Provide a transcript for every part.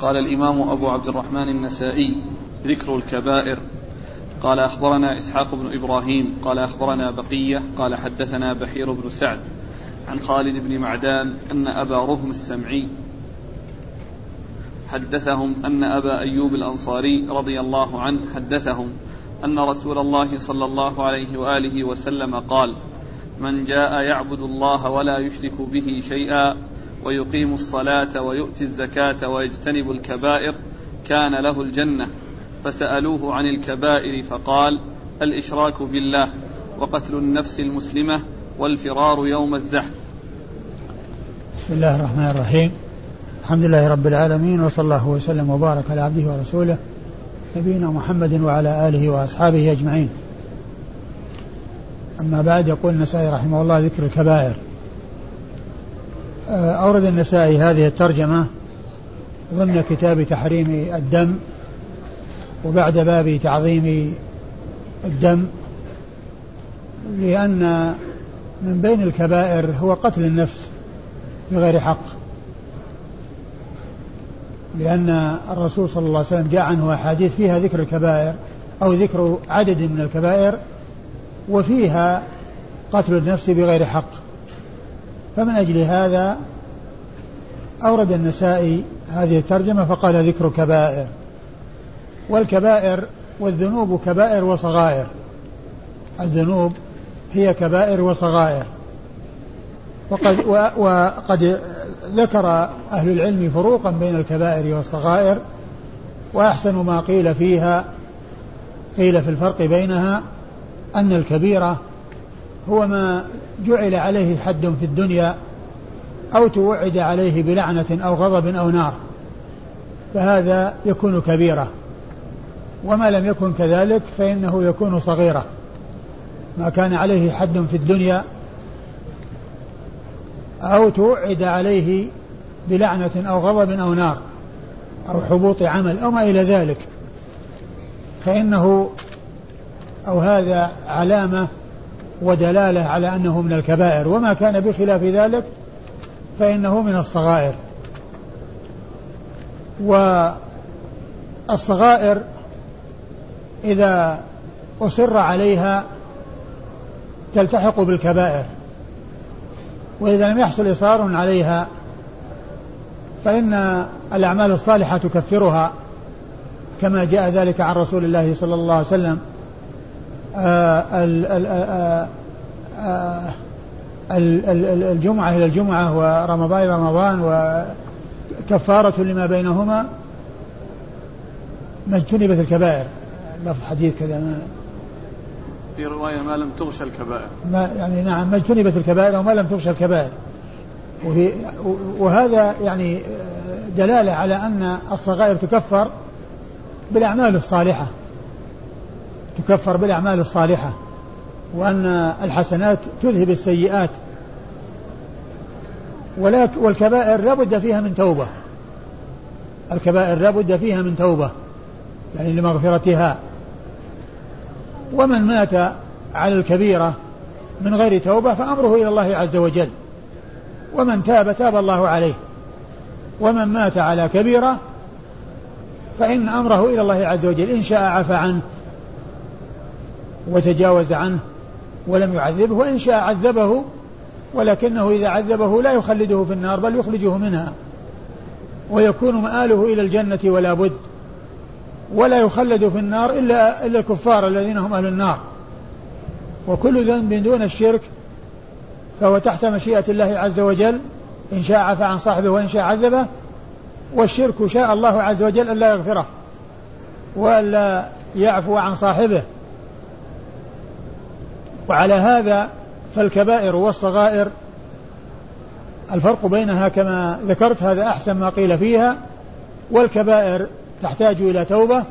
قال الإمام أبو عبد الرحمن النسائي ذكر الكبائر. قال أخبرنا إسحاق بن إبراهيم قال أخبرنا بقية قال حدثنا بحير بن سعد عن خالد بن معدان أن أبا رهم السمعي حدثهم أن أبا أيوب الأنصاري رضي الله عنه حدثهم أن رسول الله صلى الله عليه وآله وسلم قال من جاء يعبد الله ولا يشرك به شيئا ويقيم الصلاة ويؤتي الزكاة ويجتنب الكبائر كان له الجنة. فسألوه عن الكبائر فقال الإشراك بالله وقتل النفس المسلمة والفرار يوم الزحف. بسم الله الرحمن الرحيم. الحمد لله رب العالمين وصلى الله وسلم وبارك على عبده ورسوله نبينا محمد وعلى آله وأصحابه أجمعين. أما بعد يقول النسائي رحمه الله ذكر الكبائر. أورد النسائي هذه الترجمة ضمن كتاب تحريم الدم وبعد باب تعظيم الدم لأن من بين الكبائر هو قتل النفس بغير حق. لأن الرسول صلى الله عليه وسلم جاء عنه أحاديث فيها ذكر الكبائر أو ذكر عدد من الكبائر وفيها قتل النفس بغير حق. فمن أجل هذا أورد النسائي هذه الترجمة فقال ذكر كبائر والكبائر والذنوب كبائر وصغائر. الذنوب هي كبائر وصغائر. وقد, وقد ذكر أهل العلم فروقا بين الكبائر والصغائر وأحسن ما قيل فيها قيل في الفرق بينها أن الكبيرة هو ما جعل عليه حد في الدنيا أو توعد عليه بلعنة أو غضب أو نار فهذا يكون كبيرة. وما لم يكن كذلك فإنه يكون صغيرة. ما كان عليه حد في الدنيا أو توعد عليه بلعنة أو غضب أو نار أو حبوط عمل أو ما إلى ذلك. فإنه أو هذا علامة ودلالة على أنه من الكبائر. وما كان بخلاف ذلك فإنه من الصغائر. والصغائر إذا أصر عليها تلتحق بالكبائر. وإذا لم يحصل إصرار عليها فإن الأعمال الصالحة تكفرها كما جاء ذلك عن رسول الله صلى الله عليه وسلم. الجمعة إلى الجمعة ورمضان إلى رمضان وكفارة لما بينهما ما اجتنبت الكبائر لفظ حديث كذا ما في رواية ما لم تغشى الكبائر. ما يعني نعم ما اجتنبت الكبائر وما لم تغشى الكبائر. وفي وهذا يعني دلالة على أن الصغائر تكفر بالأعمال الصالحة. تكفر بالأعمال الصالحة وأن الحسنات تذهب السيئات. والكبائر لا بد فيها من توبة. الكبائر لا بد فيها من توبة يعني لمغفرتها. ومن مات على الكبيرة من غير توبة فأمره إلى الله عز وجل. ومن تاب تاب الله عليه. ومن مات على كبيرة فإن أمره إلى الله عز وجل. إن شاء عفى عنه. وتجاوز عنه ولم يعذبه وإن شاء عذبه ولكنه إذا عذبه لا يخلده في النار بل يخرجه منها. ويكون مآله إلى الجنة ولا بد. ولا يخلد في النار إلا إلا الكفار الذين هم أهل النار. وكل ذنب دون الشرك فهو تحت مشيئة الله عز وجل إن شاء عفى عن صاحبه وإن شاء عذبه. والشرك شاء الله عز وجل ألا يغفره وألا يعفو عن صاحبه. وعلى هذا فالكبائر والصغائر الفرق بينها كما ذكرت هذا أحسن ما قيل فيها. والكبائر تحتاج إلى توبة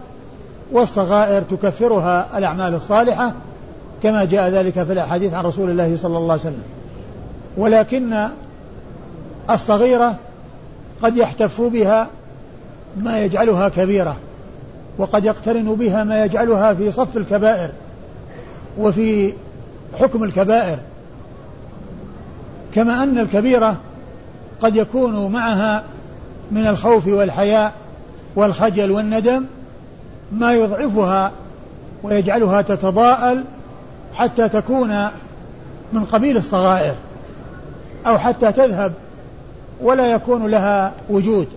والصغائر تكفرها الأعمال الصالحة كما جاء ذلك في الأحاديث عن رسول الله صلى الله عليه وسلم. ولكن الصغيرة قد يحتف بها ما يجعلها كبيرة وقد يقترن بها ما يجعلها في صف الكبائر وفي حكم الكبائر. كما أن الكبيرة قد يكون معها من الخوف والحياء والخجل والندم ما يضعفها ويجعلها تتضاءل حتى تكون من قبيل الصغائر أو حتى تذهب ولا يكون لها وجود.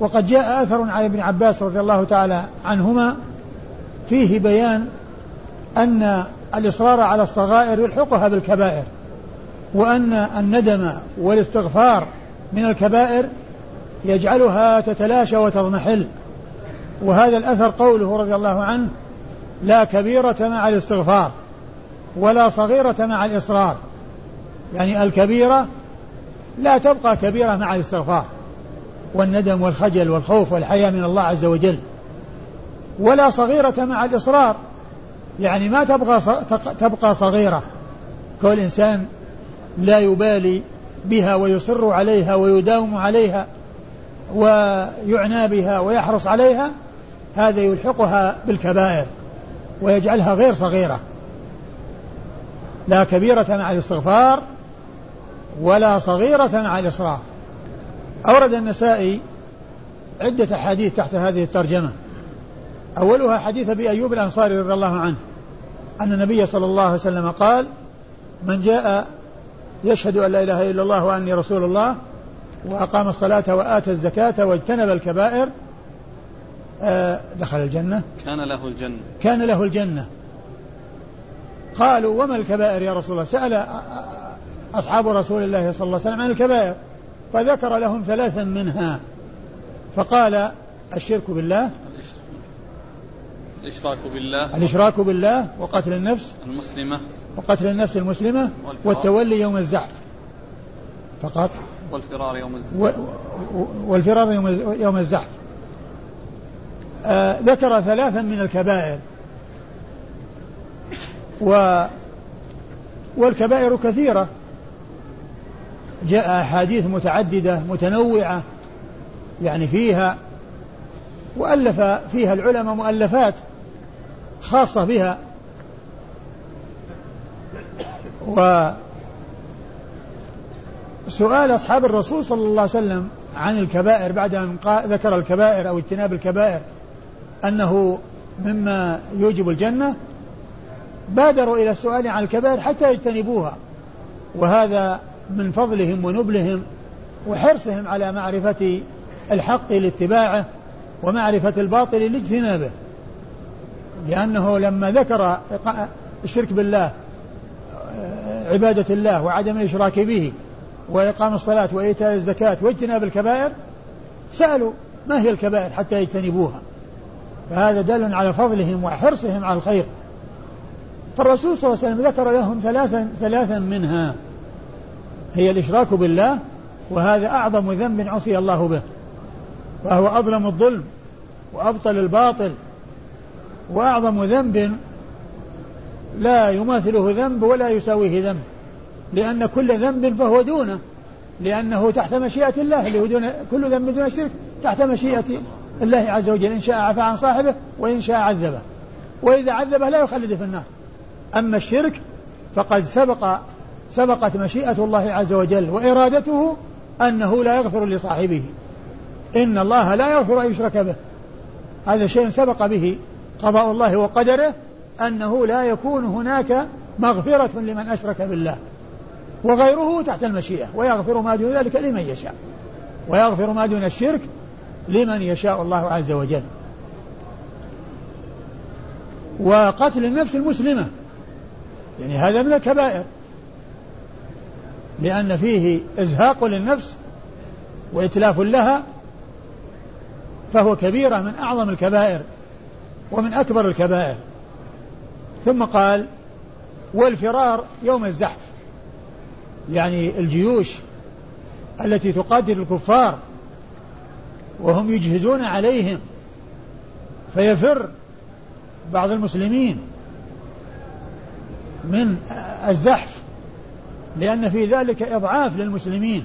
وقد جاء أثر عن ابن عباس رضي الله تعالى عنهما فيه بيان أن الإصرار على الصغائر يلحقها بالكبائر وأن الندم والاستغفار من الكبائر يجعلها تتلاشى وتضمحل. وهذا الأثر قوله رضي الله عنه لا كبيرة مع الاستغفار ولا صغيرة مع الإصرار. يعني الكبيرة لا تبقى كبيرة مع الاستغفار. والندم والخجل والخوف والحياء من الله عز وجل. ولا صغيرة مع الإصرار يعني ما تبقى تبقى صغيرة. كل إنسان لا يبالي بها ويصر عليها ويداوم عليها ويعنى بها ويحرص عليها هذا يلحقها بالكبائر ويجعلها غير صغيرة. لا كبيرة مع الاستغفار ولا صغيرة مع الإصرار أورد النسائي عدة أحاديث تحت هذه الترجمة. أولها حديث أبي أيوب الأنصاري رضي الله عنه. أن النبي صلى الله عليه وسلم قال من جاء يشهد أن لا إله إلا الله وأني رسول الله وأقام الصلاة وآتى الزكاة واجتنب الكبائر آه، دخل الجنة. كان له الجنة. كان له الجنة. قالوا وما الكبائر يا رسول الله؟ سأل أصحاب رسول الله صلى الله عليه وسلم عن الكبائر فذكر لهم ثلاثا منها. فقال الشرك بالله. الإشراك بالله الإشراك بالله وقتل النفس المسلمة وقتل النفس المسلمة والتولي يوم الزحف فقط. والفرار يوم الزحف. والفرار يوم يوم الزحف. آه ذكر ثلاثا من الكبائر. و والكبائر كثيرة. جاء أحاديث متعددة متنوعة يعني فيها وألف فيها العلماء مؤلفات. خاصة بها. وسؤال أصحاب الرسول صلى الله عليه وسلم عن الكبائر بعد أن ذكر الكبائر أو اجتناب الكبائر أنه مما يوجب الجنة. بادروا إلى السؤال عن الكبائر حتى يجتنبوها. وهذا من فضلهم ونبلهم وحرصهم على معرفة الحق لاتباعه ومعرفة الباطل لاجتنابه. لأنه لما ذكر الشرك بالله عبادة الله وعدم الإشراك به وإقام الصلاة وإيتاء الزكاة واجتناب الكبائر سألوا ما هي الكبائر حتى يجتنبوها؟ فهذا دل على فضلهم وحرصهم على الخير. فالرسول صلى الله عليه وسلم ذكر لهم ثلاثا ثلاثا منها. هي الإشراك بالله وهذا أعظم ذنب عصي الله به وهو أظلم الظلم وأبطل الباطل. وأعظم ذنب لا يماثله ذنب ولا يساويه ذنب. لأن كل ذنب فهو دونه. لأنه تحت مشيئة الله اللي هو دون كل ذنب دون الشرك تحت مشيئة الله عز وجل. إن شاء عفى عن صاحبه وإن شاء عذبه. وإذا عذبه لا يخلده في النار. أما الشرك فقد سبق سبقت مشيئة الله عز وجل وإرادته أنه لا يغفر لصاحبه. إن الله لا يغفر أن يشرك به. هذا شيء سبق به قضاء الله وقدره أنه لا يكون هناك مغفرة لمن أشرك بالله. وغيره تحت المشيئة ويغفر ما دون ذلك لمن يشاء. ويغفر ما دون الشرك لمن يشاء الله عز وجل. وقتل النفس المسلمة يعني هذا من الكبائر. لأن فيه إزهاق للنفس وإتلاف لها فهو كبيرة من أعظم الكبائر. ومن أكبر الكبائر. ثم قال والفرار يوم الزحف. يعني الجيوش التي تقاتل الكفار وهم يجهزون عليهم فيفر بعض المسلمين من الزحف لأن في ذلك إضعاف للمسلمين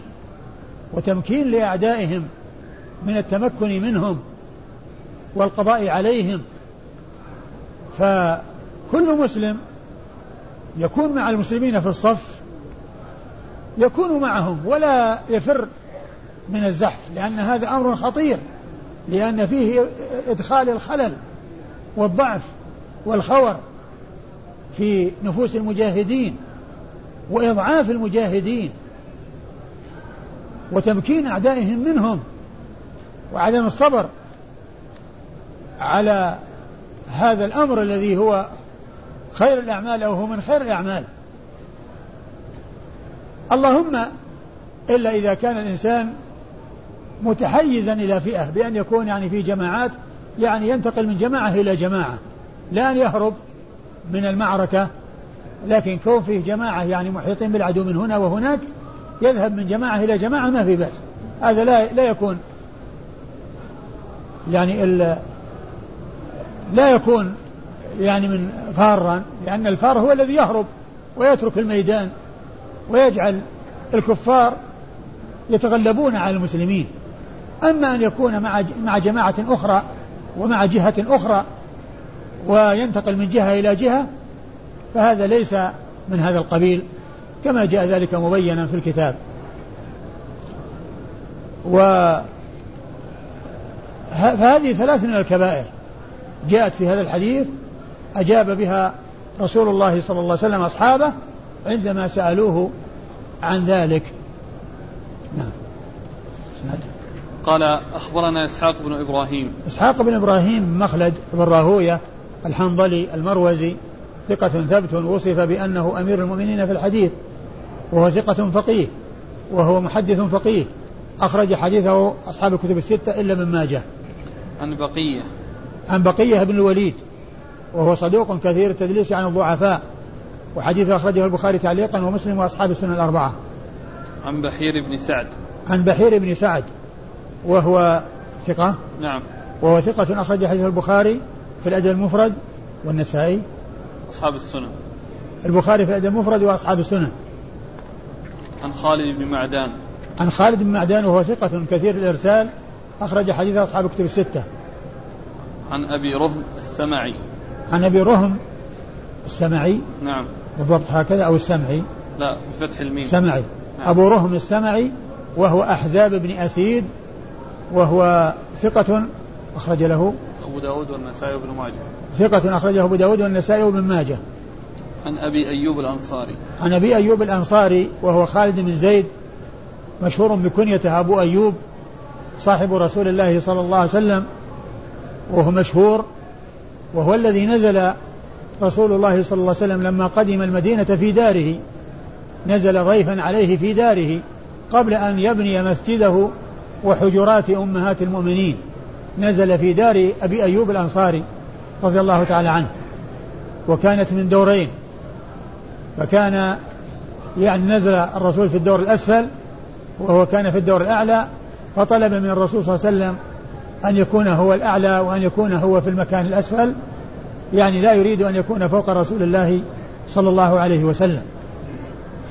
وتمكين لأعدائهم من التمكن منهم والقضاء عليهم فكل مسلم يكون مع المسلمين في الصف يكون معهم ولا يفر من الزحف لأن هذا أمر خطير لأن فيه إدخال الخلل والضعف والخور في نفوس المجاهدين وإضعاف المجاهدين وتمكين أعدائهم منهم وعدم الصبر على هذا الأمر الذي هو خير الأعمال أو هو من خير الأعمال. اللهم إلا إذا كان الإنسان متحيزا إلى فئة بأن يكون يعني في جماعات يعني ينتقل من جماعة إلى جماعة لا أن يهرب من المعركة لكن كون فيه جماعة يعني محيطين بالعدو من هنا وهناك يذهب من جماعة إلى جماعة ما في بأس. هذا لا لا يكون يعني لا يكون يعني من فارا لأن الفار هو الذي يهرب ويترك الميدان ويجعل الكفار يتغلبون على المسلمين. أما أن يكون مع مع جماعة أخرى ومع جهة أخرى وينتقل من جهة إلى جهة فهذا ليس من هذا القبيل كما جاء ذلك مبينا في الكتاب. و فهذه ثلاث من الكبائر. جاءت في هذا الحديث أجاب بها رسول الله صلى الله عليه وسلم أصحابه عندما سألوه عن ذلك. نعم. قال أخبرنا إسحاق بن إبراهيم. إسحاق بن إبراهيم مخلد بن راهوية الحنظلي المروزي ثقة ثبت وصف بأنه أمير المؤمنين في الحديث وهو ثقة فقيه وهو محدث فقيه أخرج حديثه أصحاب الكتب الستة إلا من ماجه. عن بقية. عن بقية بن الوليد وهو صدوق كثير التدليس عن الضعفاء وحديثه أخرجه البخاري تعليقا ومسلم وأصحاب السنة الأربعة. عن بحير بن سعد. عن بحير بن سعد وهو ثقة؟ نعم. وهو ثقة أخرج حديث البخاري في الأدب المفرد والنسائي. أصحاب السنن البخاري في الأدب المفرد وأصحاب السنن عن خالد بن معدان. عن خالد بن معدان وهو ثقة كثير الإرسال أخرج حديث أصحاب الكتب الستة. عن أبي رهم السمعي. عن أبي رهم السمعي؟ نعم. بالضبط هكذا أو السمعي؟ لا بفتح الميم. سمعي نعم. أبو رهم السمعي وهو أحزاب بن أسيد وهو ثقة أخرج له أبو داود والنسائي وابن ماجه. ثقة أخرجه أبو داود والنسائي وابن ماجه. عن أبي أيوب الأنصاري. عن أبي أيوب الأنصاري وهو خالد بن زيد مشهور بكنيته أبو أيوب صاحب رسول الله صلى الله عليه وسلم. وهو مشهور وهو الذي نزل رسول الله صلى الله عليه وسلم لما قدم المدينة في داره. نزل ضيفا عليه في داره قبل أن يبني مسجده وحجرات أمهات المؤمنين. نزل في دار أبي أيوب الأنصاري رضي الله تعالى عنه وكانت من دورين. فكان يعني نزل الرسول في الدور الأسفل وهو كان في الدور الأعلى فطلب من الرسول صلى الله عليه وسلم أن يكون هو الأعلى وأن يكون هو في المكان الأسفل يعني لا يريد أن يكون فوق رسول الله صلى الله عليه وسلم.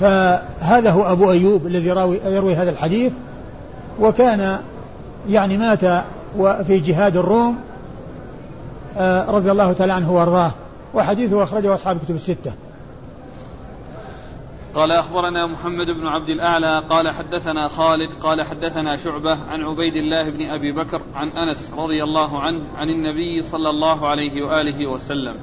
فهذا هو أبو أيوب الذي يروي هذا الحديث. وكان يعني مات في جهاد الروم آه، رضي الله تعالى عنه وأرضاه. وحديثه أخرجه أصحاب الكتب الستة. قال أخبرنا محمد بن عبد الأعلى قال حدثنا خالد قال حدثنا شعبة عن عبيد الله بن أبي بكر عن أنس رضي الله عنه عن النبي صلى الله عليه وآله وسلم.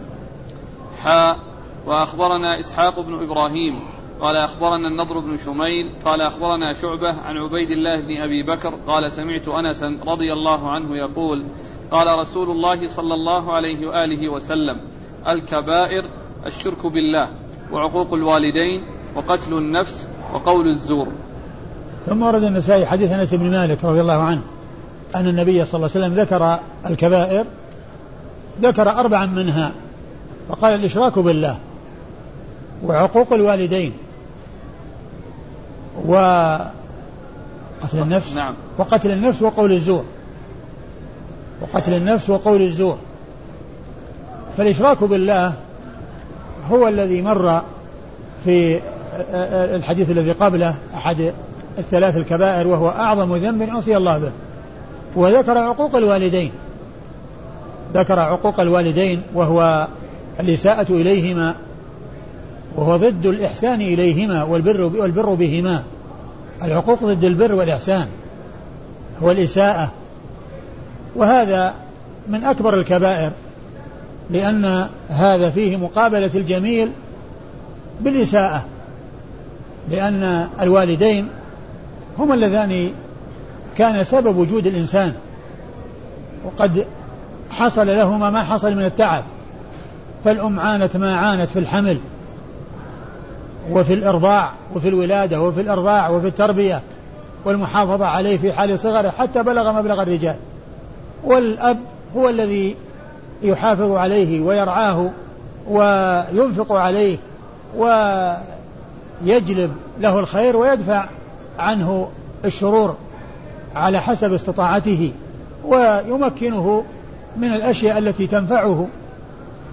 حاء وأخبرنا إسحاق بن إبراهيم قال أخبرنا النضر بن شميل قال أخبرنا شعبة عن عبيد الله بن أبي بكر قال سمعت أنسا رضي الله عنه يقول قال رسول الله صلى الله عليه وآله وسلم الكبائر الشرك بالله وعقوق الوالدين وقتل النفس وقول الزور. ثم ورد النسائي حديث أنس بن مالك رضي الله عنه أن النبي صلى الله عليه وسلم ذكر الكبائر ذكر اربعا منها فقال الإشراك بالله وعقوق الوالدين وقتل النفس نعم. وقتل النفس وقول الزور. وقتل النفس وقول الزور. فالإشراك بالله هو الذي مر في الحديث الذي قبله أحد الثلاث الكبائر وهو أعظم ذنب عصي الله به. وذكر عقوق الوالدين. ذكر عقوق الوالدين وهو الإساءة إليهما وهو ضد الإحسان إليهما والبر والبر بهما. العقوق ضد البر والإحسان هو الإساءة. وهذا من أكبر الكبائر لأن هذا فيه مقابلة الجميل بالإساءة. لأن الوالدين هما اللذان كان سبب وجود الإنسان وقد حصل لهما ما حصل من التعب فالأم عانت ما عانت في الحمل وفي الإرضاع وفي الولادة وفي الإرضاع وفي التربية والمحافظة عليه في حال صغره حتى بلغ مبلغ الرجال. والأب هو الذي يحافظ عليه ويرعاه وينفق عليه ويجلب له الخير ويدفع عنه الشرور على حسب استطاعته ويمكنه من الأشياء التي تنفعه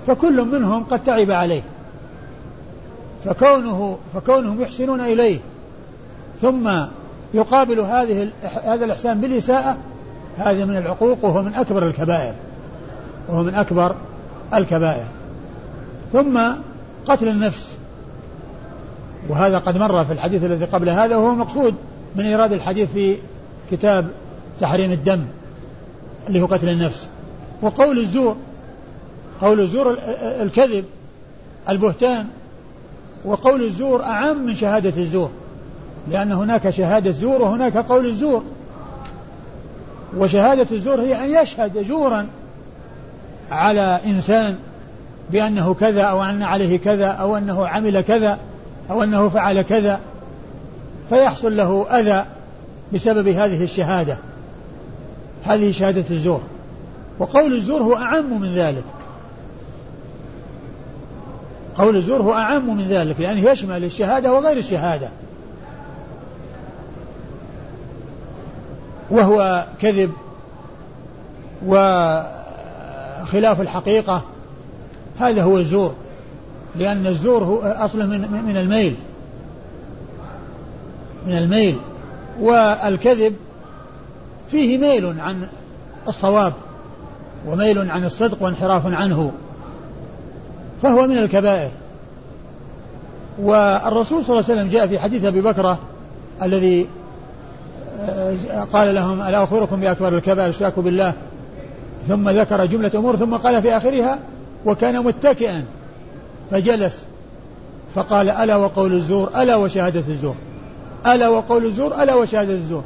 فكل منهم قد تعب عليه فكونه فكونهم يحسنون إليه ثم يقابل هذه هذا الإحسان بالإساءة هذا من العقوق وهو من أكبر الكبائر وهو من أكبر الكبائر ثم قتل النفس وهذا قد مر في الحديث الذي قبل هذا وهو المقصود من إيراد الحديث في كتاب تحريم الدم اللي هو قتل النفس. وقول الزور قول الزور الكذب البهتان وقول الزور أعم من شهادة الزور لأن هناك شهادة زور وهناك قول الزور. وشهادة الزور هي أن يشهد زورا على إنسان بأنه كذا أو أن عليه كذا أو أنه عمل كذا. أو أنه فعل كذا فيحصل له أذى بسبب هذه الشهادة هذه شهادة الزور. وقول الزور هو أعم من ذلك. قول الزور هو أعم من ذلك لأنه يشمل الشهادة وغير الشهادة. وهو كذب وخلاف الحقيقة هذا هو الزور. لأن الزور هو أصله من من الميل. من الميل. والكذب فيه ميل عن الصواب وميل عن الصدق وانحراف عنه. فهو من الكبائر. والرسول صلى الله عليه وسلم جاء في حديث أبي بكره الذي آه، قال لهم ألا أخبركم بأكبر الكبائر؟ الاشراك بالله. ثم ذكر جملة أمور ثم قال في آخرها وكان متكئا. فجلس. فقال ألا وقول الزور ألا وشهادة الزور ألا وقول الزور ألا وشهادة الزور.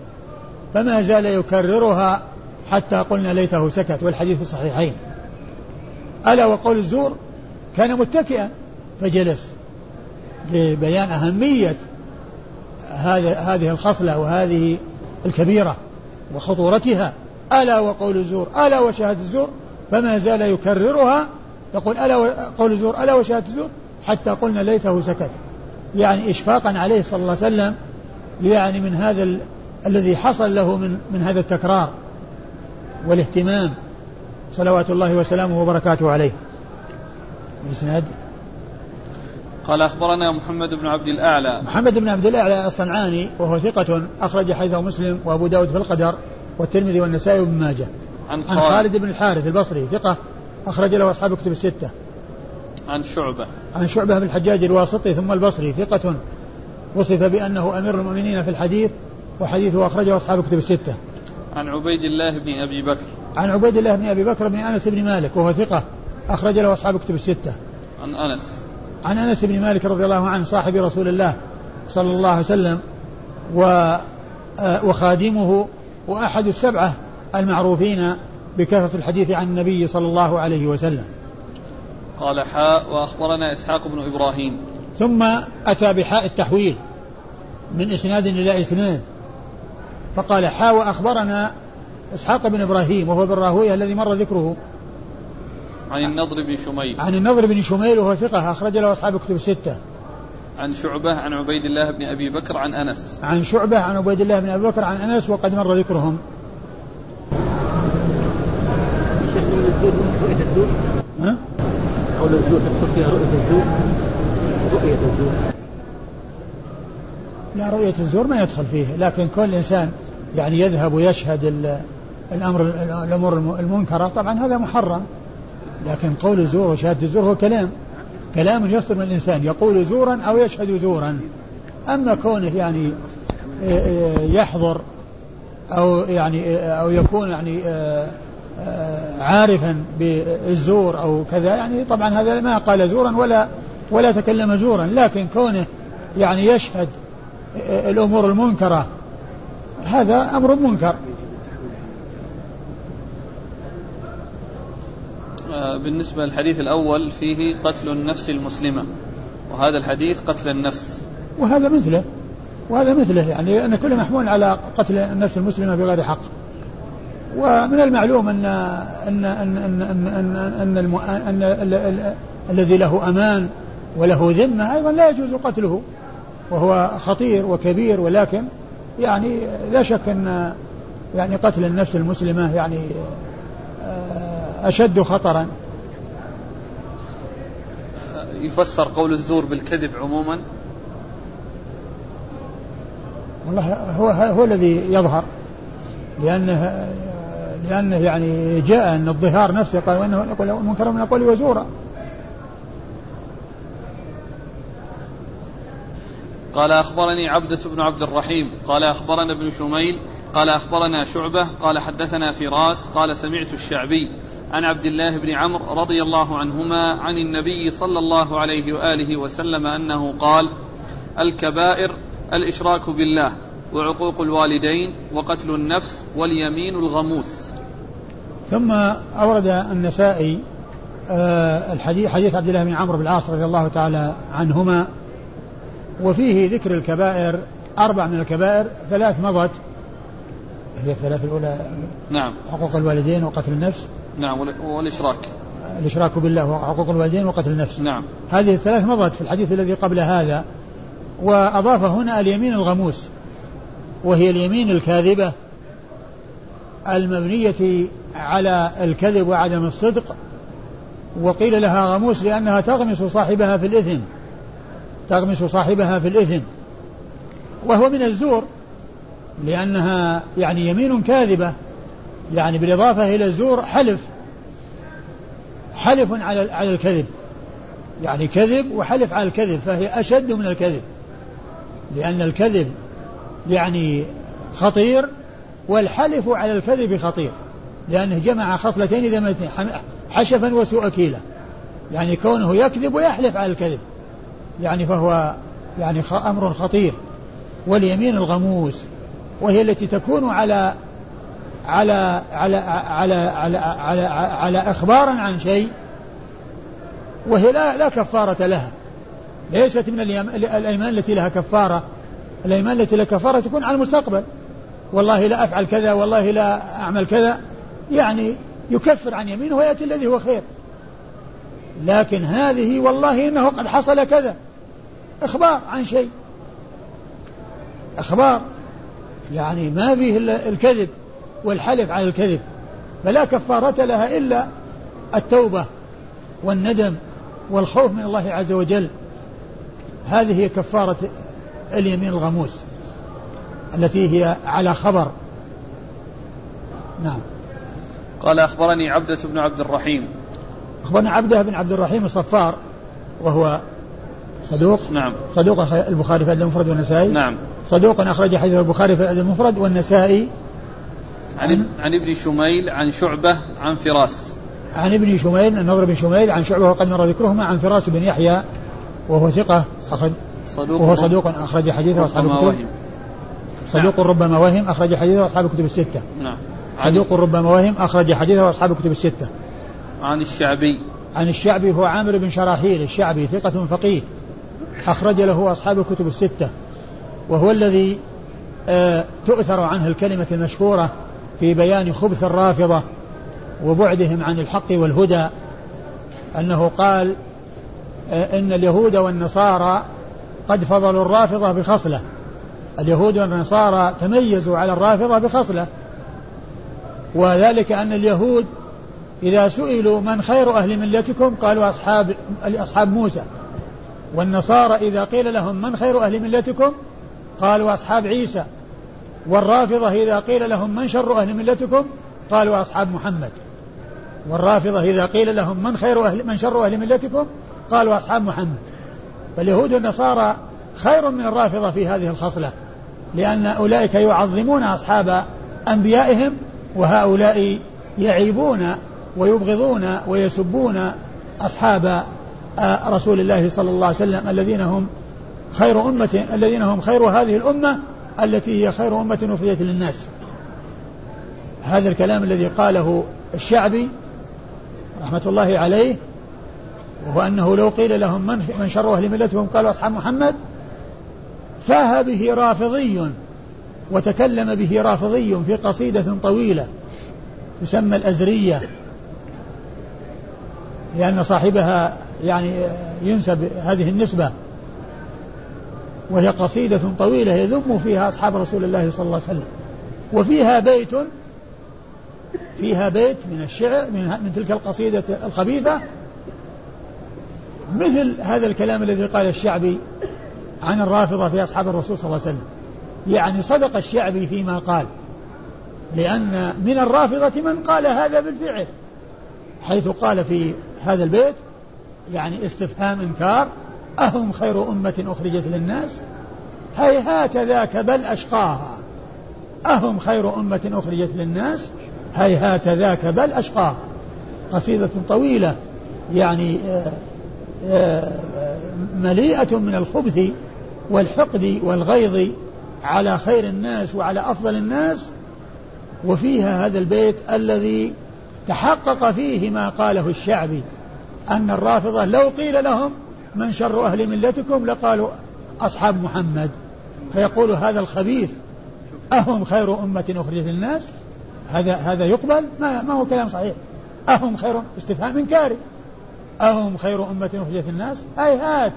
فما زال يكررها حتى قلنا ليته سكت والحديث في الصحيحين ألا وقول الزور كان متكئا فجلس لبيان أهمية هذا هذه الخصلة وهذه الكبيرة وخطورتها. ألا وقول الزور ألا وشهادة الزور فما زال يكررها يقول ألا وقول الزور ألا وشهادة الزور حتى قلنا ليته سكت. يعني إشفاقا عليه صلى الله عليه وسلم يعني من هذا ال... الذي حصل له من من هذا التكرار والاهتمام. صلوات الله وسلامه وبركاته عليه. الإسناد قال أخبرنا محمد بن عبد الأعلى. محمد بن عبد الأعلى الصنعاني وهو ثقة أخرج حديثه مسلم وأبو داود في القدر والترمذي والنسائي وابن ماجه. عن, عن خالد. بن الحارث البصري ثقة أخرج له أصحاب كتب الستة. عن شعبة. عن شعبة بن الحجاج الواسطي ثم البصري ثقة. وصف بأنه أمير المؤمنين في الحديث وحديثه أخرجه أصحاب كتب الستة. عن عبيد الله بن أبي بكر. عن عبيد الله بن أبي بكر بن أنس بن مالك وهو ثقة أخرج له أصحاب كتب الستة. عن أنس. عن أنس بن مالك رضي الله عنه صاحب رسول الله صلى الله عليه وسلم و آه، وخادمه وأحد السبعة المعروفين بكثرة الحديث عن النبي صلى الله عليه وسلم. قال حاء وأخبرنا إسحاق بن إبراهيم. ثم أتى بحاء التحويل من إسناد إلى إسناد. فقال حاء وأخبرنا إسحاق بن إبراهيم وهو بن راهويه الذي مر ذكره. عن النضر بن شميل. عن النضر بن شميل وهو ثقة أخرج له أصحاب كتب الستة. عن شعبة عن عبيد الله بن أبي بكر عن أنس. عن شعبة عن عبيد الله بن أبي بكر عن أنس وقد مر ذكرهم الشيخ من الزور رؤية الزور؟ ها؟ قول الزور تدخل فيها رؤية الزور؟ رؤية الزور. لا رؤية الزور ما يدخل فيه لكن كل إنسان يعني يذهب ويشهد الأمر الأمور المنكرة طبعا هذا محرم. لكن قول الزور وشهادة الزور هو كلام. كلام يصدر من الإنسان يقول زورا أو يشهد زورا. أما كونه يعني آه، آه، يحضر أو يعني آه، أو يكون يعني عارفا بالزور أو كذا يعني طبعا هذا ما قال زورا ولا ولا تكلم زورا لكن كونه يعني يشهد الأمور المنكرة هذا أمر منكر. آه، بالنسبة للحديث الأول فيه قتل النفس المسلمة وهذا الحديث قتل النفس. وهذا مثله وهذا مثله يعني أن كل محمول على قتل النفس المسلمة بغير حق. ومن المعلوم أن أن أن أن أن أن, أن, أن, أن الذي له أمان وله ذمة أيضا لا يجوز قتله وهو خطير وكبير ولكن يعني لا شك أن يعني قتل النفس المسلمة يعني آه، أشد خطرا يفسر قول الزور بالكذب عموما والله هو هو الذي يظهر لأنه لأنه يعني جاء أن الظهار نفسه قال وإنه يقول منكر من القول وزورا. قال أخبرني عبدة بن عبد الرحيم قال أخبرنا ابن شميل قال أخبرنا شعبة قال حدثنا فراس قال سمعت الشعبي عن عبد الله بن عمرو رضي الله عنهما عن النبي صلى الله عليه وآله وسلم أنه قال الكبائر الإشراك بالله وعقوق الوالدين وقتل النفس واليمين الغموس. ثم أورد النسائي آه، الحديث حديث عبد الله بن عمرو بن العاص رضي الله تعالى عنهما وفيه ذكر الكبائر أربع من الكبائر ثلاث مضت. هي الثلاث الأولى نعم. حقوق الوالدين وقتل النفس. نعم والإشراك. الإشراك بالله وحقوق الوالدين وقتل النفس. نعم. هذه الثلاث مضت في الحديث الذي قبل هذا وأضاف هنا اليمين الغموس وهي اليمين الكاذبة المبنية على الكذب وعدم الصدق وقيل لها غموس لأنها تغمس صاحبها في الإثم تغمس صاحبها في الإثم. وهو من الزور لأنها يعني يمين كاذبة يعني بالإضافة إلى الزور حلف حلف على على الكذب. يعني كذب وحلف على الكذب فهي أشد من الكذب لأن الكذب يعني خطير والحلف على الكذب خطير. لأنه جمع خصلتين ذمتين حشفا وسوء كيلة يعني كونه يكذب ويحلف على الكذب. يعني فهو يعني أمر خطير. واليمين الغموس وهي التي تكون على على على على على على, على إخبارا عن شيء وهي لا لا كفارة لها. ليست من الأيمان التي لها كفارة. الأيمان التي لها كفارة تكون على المستقبل. والله لا أفعل كذا والله لا أعمل كذا. يعني يكفر عن يمينه ويأتي الذي هو خير. لكن هذه والله إنه قد حصل كذا. إخبار عن شيء. إخبار يعني ما فيه الكذب والحلف على الكذب. فلا كفارة لها إلا التوبة والندم والخوف من الله عز وجل. هذه هي كفارة اليمين الغموس التي هي على خبر. نعم. قال أخبرني عبدة بن عبد الرحيم. أخبرنا عبدة بن عبد الرحيم الصفار وهو صدوق. نعم. صدوق البخاري في المفرد والنسائي. نعم. صدوق أخرج حديث البخاري في المفرد والنسائي. عن, عن ابن شميل عن شعبة عن فراس. عن ابن شميل النضر بن شميل عن شعبة وقد مر ذكرهما عن فراس بن يحيى وهو ثقة أخرج صدوق وهو صدوق أخرج حديثه أصحاب الكتب. صدوق نعم. ربما وهم أخرج حديثه أصحاب الكتب الستة. نعم. صدوق ربما وهم أخرج حديثه أصحاب الكتب الستة. عن الشعبي. عن الشعبي هو عامر بن شراحيل الشعبي ثقة فقيه أخرج له أصحاب الكتب الستة. وهو الذي آه تؤثر عنه الكلمة المشهورة في بيان خبث الرافضة وبعدهم عن الحق والهدى أنه قال آه إن اليهود والنصارى قد فضلوا الرافضة بخصلة. اليهود والنصارى تميزوا على الرافضة بخصلة. وذلك أن اليهود إذا سئلوا من خير أهل ملتكم قالوا أصحاب أصحاب موسى. والنصارى إذا قيل لهم من خير أهل ملتكم قالوا أصحاب عيسى. والرافضة إذا قيل لهم من شر أهل ملتكم قالوا أصحاب محمد. والرافضة إذا قيل لهم من خير أهل من شر أهل ملتكم قالوا أصحاب محمد. فاليهود والنصارى خير من الرافضة في هذه الخصلة لأن أولئك يعظمون أصحاب أنبيائهم وهؤلاء يعيبون ويبغضون ويسبون أصحاب آه، رسول الله صلى الله عليه وسلم الذين هم خير أمة الذين هم خير هذه الأمة التي هي خير أمة أخرجت للناس. هذا الكلام الذي قاله الشعبي رحمة الله عليه وهو أنه لو قيل لهم من, من شر أهل ملتهم قالوا أصحاب محمد فاه به رافضي وتكلم به رافضي في قصيدة طويلة تسمى الأزرية لأن صاحبها يعني ينسب هذه النسبة وهي قصيدة طويلة يذم فيها أصحاب رسول الله صلى الله عليه وسلم. وفيها بيت فيها بيت من الشعر من, من تلك القصيدة الخبيثة مثل هذا الكلام الذي قال الشعبي عن الرافضة في أصحاب الرسول صلى الله عليه وسلم. يعني صدق الشعبي فيما قال لأن من الرافضة من قال هذا بالفعل حيث قال في هذا البيت يعني استفهام إنكار أهم خير أمة أخرجت للناس؟ هيهات ذاك بل أشقاها. أهم خير أمة أخرجت للناس؟ هيهات ذاك بل أشقاها. قصيدة طويلة يعني آه، آه، مليئة من الخبث والحقد والغيظ على خير الناس وعلى أفضل الناس وفيها هذا البيت الذي تحقق فيه ما قاله الشعبي أن الرافضة لو قيل لهم من شر أهل ملتكم لقالوا أصحاب محمد. فيقول هذا الخبيث أهم خير أمة أخرجت الناس هذا هذا يقبل؟ ما, ما هو كلام صحيح. أهم خير استفهام إنكاري. أهم خير أمة أخرجت الناس هيهات.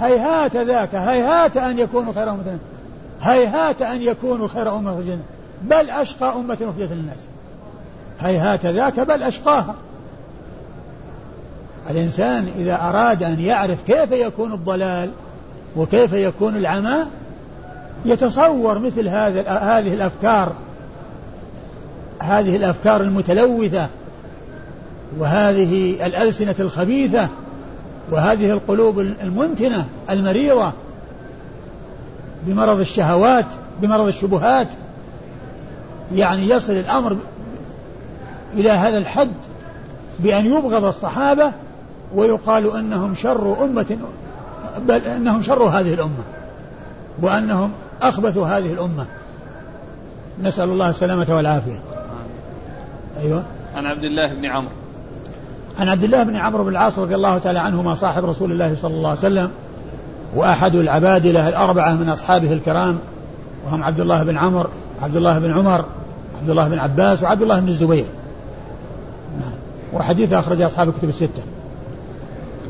هيهات ذاك هيهات أن يكونوا خير أمة هيهات أن يكونوا خير أمة أخرجت بل أشقى أمة أخرجت للناس. هيهات ذاك بل أشقاها. الإنسان إذا أراد أن يعرف كيف يكون الضلال وكيف يكون العمى يتصور مثل هذا هذه الأفكار. هذه الأفكار المتلوثة وهذه الألسنة الخبيثة وهذه القلوب المنتنة المريضة. بمرض الشهوات بمرض الشبهات. يعني يصل الأمر إلى هذا الحد بأن يبغض الصحابة ويقال إنهم شر أمة بل إنهم شر هذه الأمة وأنهم أخبث هذه الأمة. نسأل الله السلامة والعافية. أيوه. عن عبد الله بن عمرو. عن عبد الله بن عمرو بن العاص رضي الله تعالى عنهما صاحب رسول الله صلى الله عليه وسلم وأحد العبادلة الأربعة من أصحابه الكرام وهم عبد الله بن عمرو عبد الله بن عمر عبد الله بن عباس وعبد الله بن الزبير. نعم. وحديث أخرج أصحاب الكتب الستة.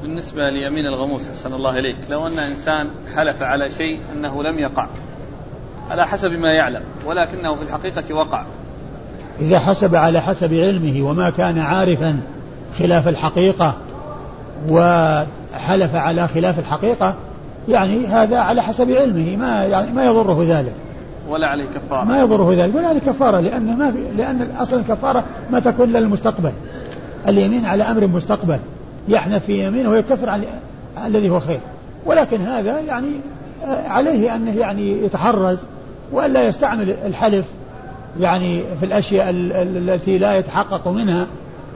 بالنسبة ليمين الغموس حسن الله إليك لو أن إنسان حلف على شيء أنه لم يقع على حسب ما يعلم ولكنه في الحقيقة وقع. إذا حسب على حسب علمه وما كان عارفا خلاف الحقيقة وحلف على خلاف الحقيقة يعني هذا على حسب علمه ما يعني ما يضره ذلك. ولا عليه كفارة. ما يضره ذلك ولا عليه كفارة لأن ما في لأن أصلا الكفارة ما تكون للمستقبل. اليمين على أمر مستقبل يحنث في يمينه ويكفر عن الذي هو خير. ولكن هذا يعني آه، عليه أنه يعني يتحرز وألا يستعمل الحلف يعني في الأشياء التي لا يتحقق منها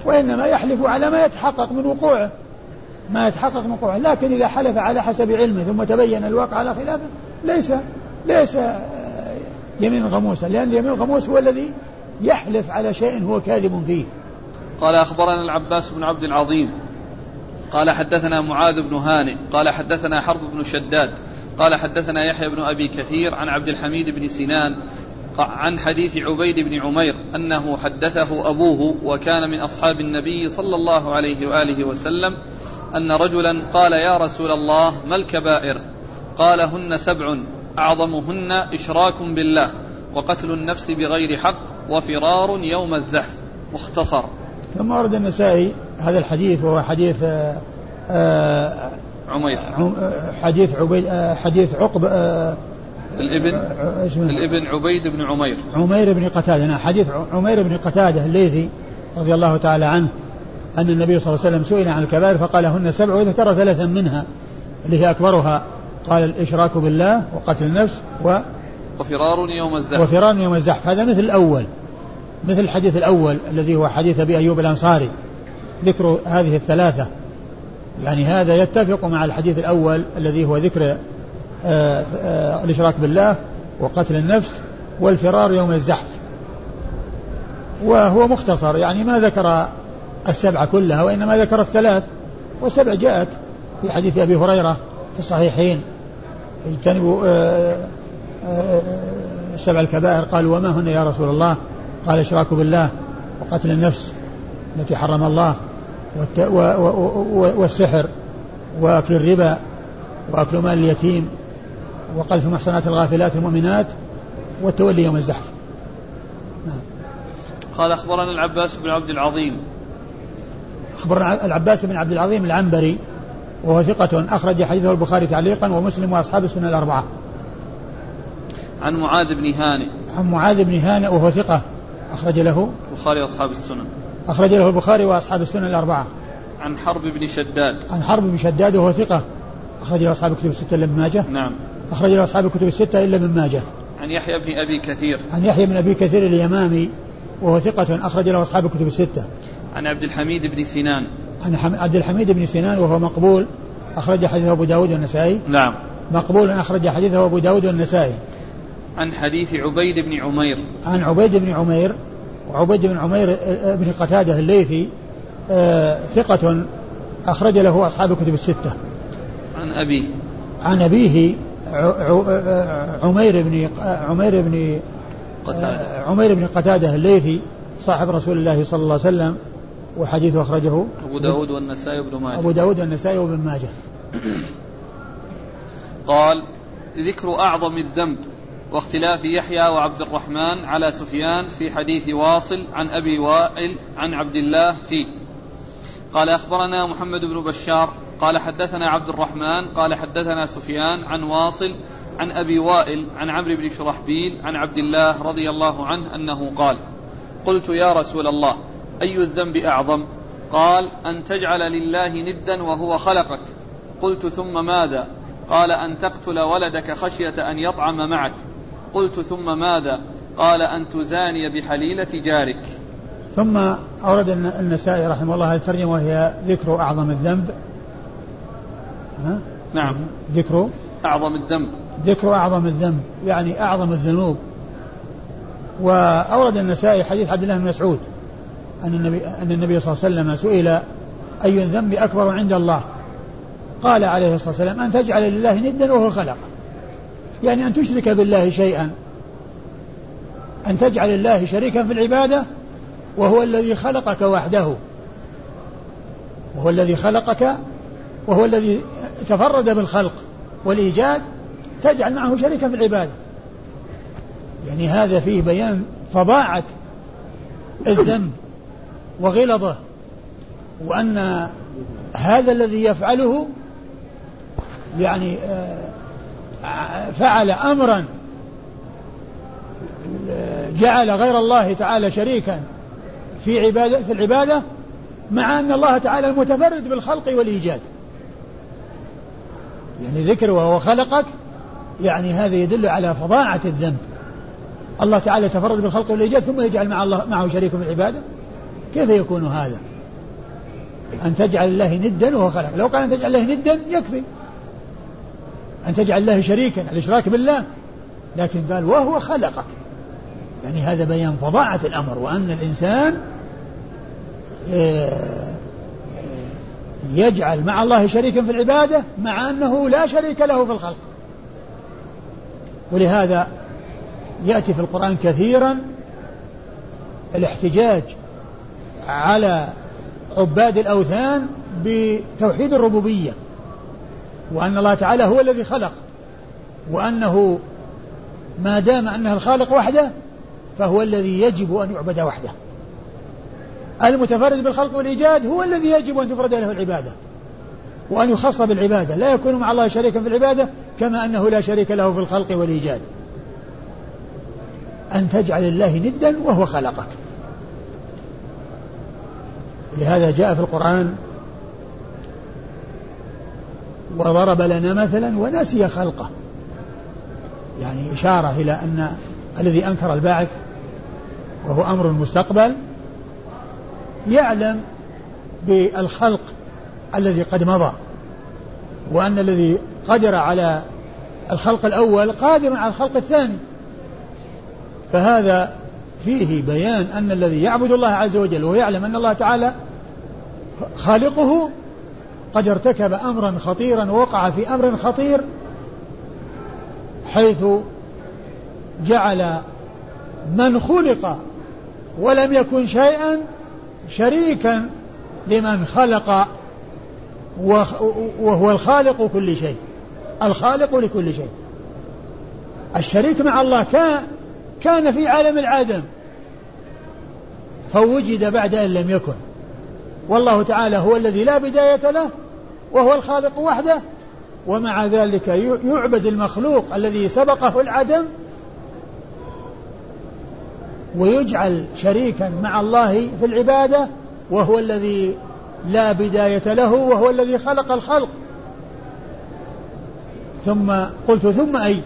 وإنما يحلف على ما يتحقق من وقوعه. ما يتحقق من وقوعه لكن إذا حلف على حسب علمه ثم تبين الواقع على خلافه ليس ليس آه، يمين غموسا لأن اليمين الغموس هو الذي يحلف على شيء هو كاذب فيه. قال أخبرنا العباس بن عبد العظيم. قال حدثنا معاذ بن هانئ. قال حدثنا حرب بن شداد. قال حدثنا يحيى بن أبي كثير عن عبد الحميد بن سنان عن حديث عبيد بن عمير أنه حدثه أبوه وكان من أصحاب النبي صلى الله عليه وآله وسلم أن رجلا قال يا رسول الله ما الكبائر? قال هن سبع أعظمهن إشراك بالله وقتل النفس بغير حق وفرار يوم الزحف. مختصر. ثم ورد النسائي هذا الحديث وهو حديث آآ آه، آآ عمير آه، حديث عبيد آه، حديث عقب الإبن. الإبن عبيد بن عمير. عمير بن قتادة. نعم حديث عمير بن قتادة الليثي رضي الله تعالى عنه. أن النبي صلى الله عليه وسلم سئل عن الكبائر فقال هن سبع وذكر ثلاثا منها اللي هي أكبرها. قال الإشراك بالله وقتل النفس و وفرار يوم الزحف. وفرار يوم الزحف. هذا مثل الأول مثل الحديث الأول الذي هو حديث أبي أيوب الأنصاري. ذكر هذه الثلاثة. يعني هذا يتفق مع الحديث الأول الذي هو ذكر آه، آه، الإشراك بالله وقتل النفس والفرار يوم الزحف. وهو مختصر. يعني ما ذكر السبعة كلها وإنما ذكر الثلاث والسبع جاءت في حديث أبي هريرة في الصحيحين. اجتنبوا سبع الكبائر قالوا وما هن يا رسول الله؟ قال إشراك بالله وقتل النفس التي حرم الله والسحر وأكل الربا وأكل مال اليتيم وقذف محصنات الغافلات المؤمنات والتولي يوم الزحف. نعم. قال أخبرنا العباس بن عبد العظيم أخبرنا العباس بن عبد العظيم العنبري وهو ثقة أخرج حديثه البخاري تعليقا ومسلم وأصحاب السنة الأربعة. عن معاذ بن هانئ. عن معاذ بن هانئ وهو ثقة أخرج له البخاري وأصحاب السنن. أخرج له البخاري وأصحاب السنن الأربعة. عن حرب بن شداد. عن حرب بن شداد وهو ثقة أخرج له أصحاب الكتب الستة إلا ابن ماجه. نعم. أخرج له أصحاب الكتب الستة إلا ابن ماجه. عن يحيى بن أبي كثير. عن يحيى بن أبي كثير اليمامي وهو ثقة أخرج له أصحاب الكتب الستة. عن عبد الحميد بن سنان. عن عبد الحميد بن سنان وهو مقبول أخرج حديثه أبو داود والنسائي. نعم. مقبول أخرج حديثه أبو داود والنسائي. عن حديث عبيد بن عمير. عن عبيد بن عمير وعبيد بن عمير آه، آه، بن قتادة الليثي آه، ثقة أخرج له أصحاب الكتب الستة. عن أبيه. عن أبيه عمير بن عمير بن قتادة. عمير بن قتادة الليثي صاحب رسول الله صلى الله عليه وسلم. وحديثه أخرجه أبو داود والنسائي وابن ماجه. أبو داود والنسائي وابن ماجه. قال ذكر أعظم الذنب واختلاف يحيى وعبد الرحمن على سفيان في حديث واصل عن أبي وائل عن عبد الله فيه. قال أخبرنا محمد بن بشار. قال حدثنا عبد الرحمن. قال حدثنا سفيان عن واصل عن أبي وائل عن عمرو بن شرحبيل عن عبد الله رضي الله عنه أنه قال قلت يا رسول الله أي الذنب أعظم؟ قال أن تجعل لله ندا وهو خلقك. قلت ثم ماذا؟ قال أن تقتل ولدك خشية أن يطعم معك. قلت ثم ماذا؟ قال أن تزاني بحليلة جارك. ثم أورد النسائي رحمه الله هذه الترجمة وهي ذكر أعظم الذنب. ها؟ نعم. ذكر أعظم الذنب. ذكر أعظم الذنب يعني أعظم الذنوب. وأورد النسائي حديث عبد الله بن مسعود. أن النبي أن النبي صلى الله عليه وسلم سئل أي الذنب أكبر عند الله؟ قال عليه الصلاة والسلام أن تجعل لله ندا وهو خلق. يعني أن تشرك بالله شيئا. أن تجعل الله شريكا في العبادة وهو الذي خلقك وحده. وهو الذي خلقك وهو الذي تفرد بالخلق والإيجاد تجعل معه شريكا في العبادة. يعني هذا فيه بيان فظاعة الذنب. وغلظه وأن هذا الذي يفعله يعني آه، فعل أمرا جعل غير الله تعالى شريكا في عبادة في العبادة مع أن الله تعالى المتفرد بالخلق والإيجاد. يعني ذكر وهو خلقك يعني هذا يدل على فظاعة الذنب. الله تعالى تفرد بالخلق والإيجاد ثم يجعل مع الله معه شريك في العبادة. كيف يكون هذا؟ أن تجعل الله ندا وهو خلق. لو قال أن تجعل الله ندا يكفي. أن تجعل الله شريكا الإشراك بالله. لكن قال وهو خلقك. يعني هذا بيان فظاعة الأمر وأن الإنسان آه، يجعل مع الله شريكا في العبادة مع أنه لا شريك له في الخلق. ولهذا يأتي في القرآن كثيرا الاحتجاج على عباد الأوثان بتوحيد الربوبية وأن الله تعالى هو الذي خلق وأنه ما دام أنه الخالق وحده فهو الذي يجب أن يعبد وحده. المتفرد بالخلق والإيجاد هو الذي يجب أن تفرد له العبادة وأن يخص بالعبادة. لا يكون مع الله شريكا في العبادة كما أنه لا شريك له في الخلق والإيجاد. أن تجعل الله ندا وهو خلقك. لهذا جاء في القرآن وضرب لنا مثلا ونسي خلقه. يعني إشارة إلى أن الذي أنكر الباعث وهو أمر مستقبل يعلم بالخلق الذي قد مضى وأن الذي قدر على الخلق الأول قادر على الخلق الثاني. فهذا فيه بيان أن الذي يعبد الله عز وجل ويعلم أن الله تعالى خالقه قد ارتكب أمرا خطيرا ووقع في أمر خطير حيث جعل من خلق ولم يكن شيئا شريكا لمن خلق وهو الخالق كل شيء الخالق لكل شيء. الشريك مع الله كان في عالم العدم. فوجد بعد أن لم يكن. والله تعالى هو الذي لا بداية له وهو الخالق وحده. ومع ذلك يعبد المخلوق الذي سبقه العدم ويجعل شريكا مع الله في العبادة وهو الذي لا بداية له وهو الذي خلق الخلق. ثم قلت ثم أي؟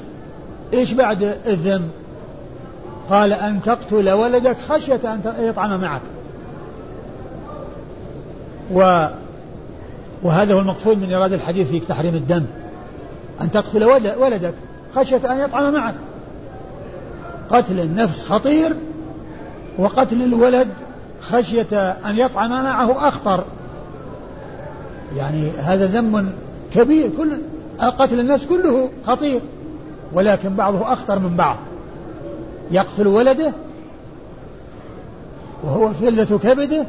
إيش بعد الذنب؟ قال أن تقتل ولدك خشية أن يطعم معك. و وهذا هو المقصود من إرادة الحديث في تحريم الدم. أن تقتل ولدك خشية أن يطعم معك. قتل النفس خطير وقتل الولد خشية أن يطعم معه أخطر. يعني هذا ذنب كبير كل قتل النفس كله خطير ولكن بعضه أخطر من بعض. يقتل ولده وهو فلة كبده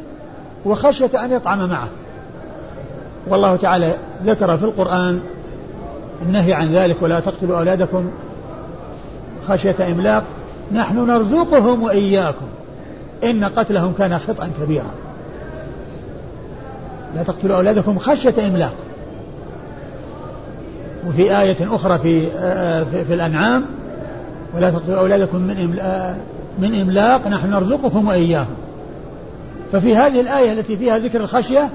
وخشية أن يطعم معه. والله تعالى ذكر في القرآن النهي عن ذلك ولا تقتلوا أولادكم خشية إملاق. نحن نرزقهم وإياكم. إن قتلهم كان خطأ كبيرا. لا تقتلوا أولادكم خشية إملاق. وفي آية أخرى في, في, في الأنعام ولا تقتلوا أولادكم من إملاق, من إملاق نحن نرزقكم وإياهم. ففي هذه الآية التي فيها ذكر الخشية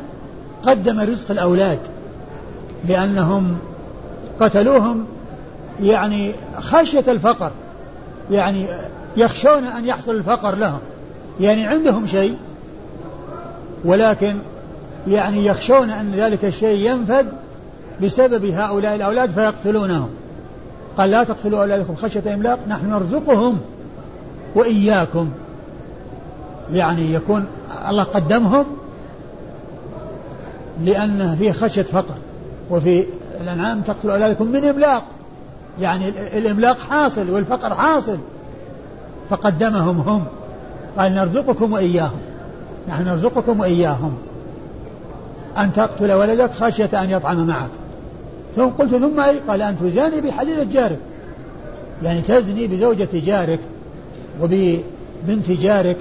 قدم رزق الأولاد لأنهم قتلوهم يعني خشية الفقر يعني يخشون أن يحصل الفقر لهم. يعني عندهم شيء ولكن يعني يخشون أن ذلك الشيء ينفد بسبب هؤلاء الأولاد فيقتلونهم. قال لا تقتلوا أولادكم خشية إملاق نحن نرزقهم وإياكم. يعني يكون الله قدمهم لأن فيه خشية فقر وفي الأنعام تقتلوا أولادكم من إملاق. يعني الإملاق حاصل والفقر حاصل. فقدمهم هم. قال نرزقكم وإياهم. نحن نرزقكم وإياهم. أن تقتل ولدك خشية أن يطعم معك. ثم قلت ثم أي؟ قال أن تزاني بحليلة جارك. يعني تزني بزوجة جارك وببنت جارك.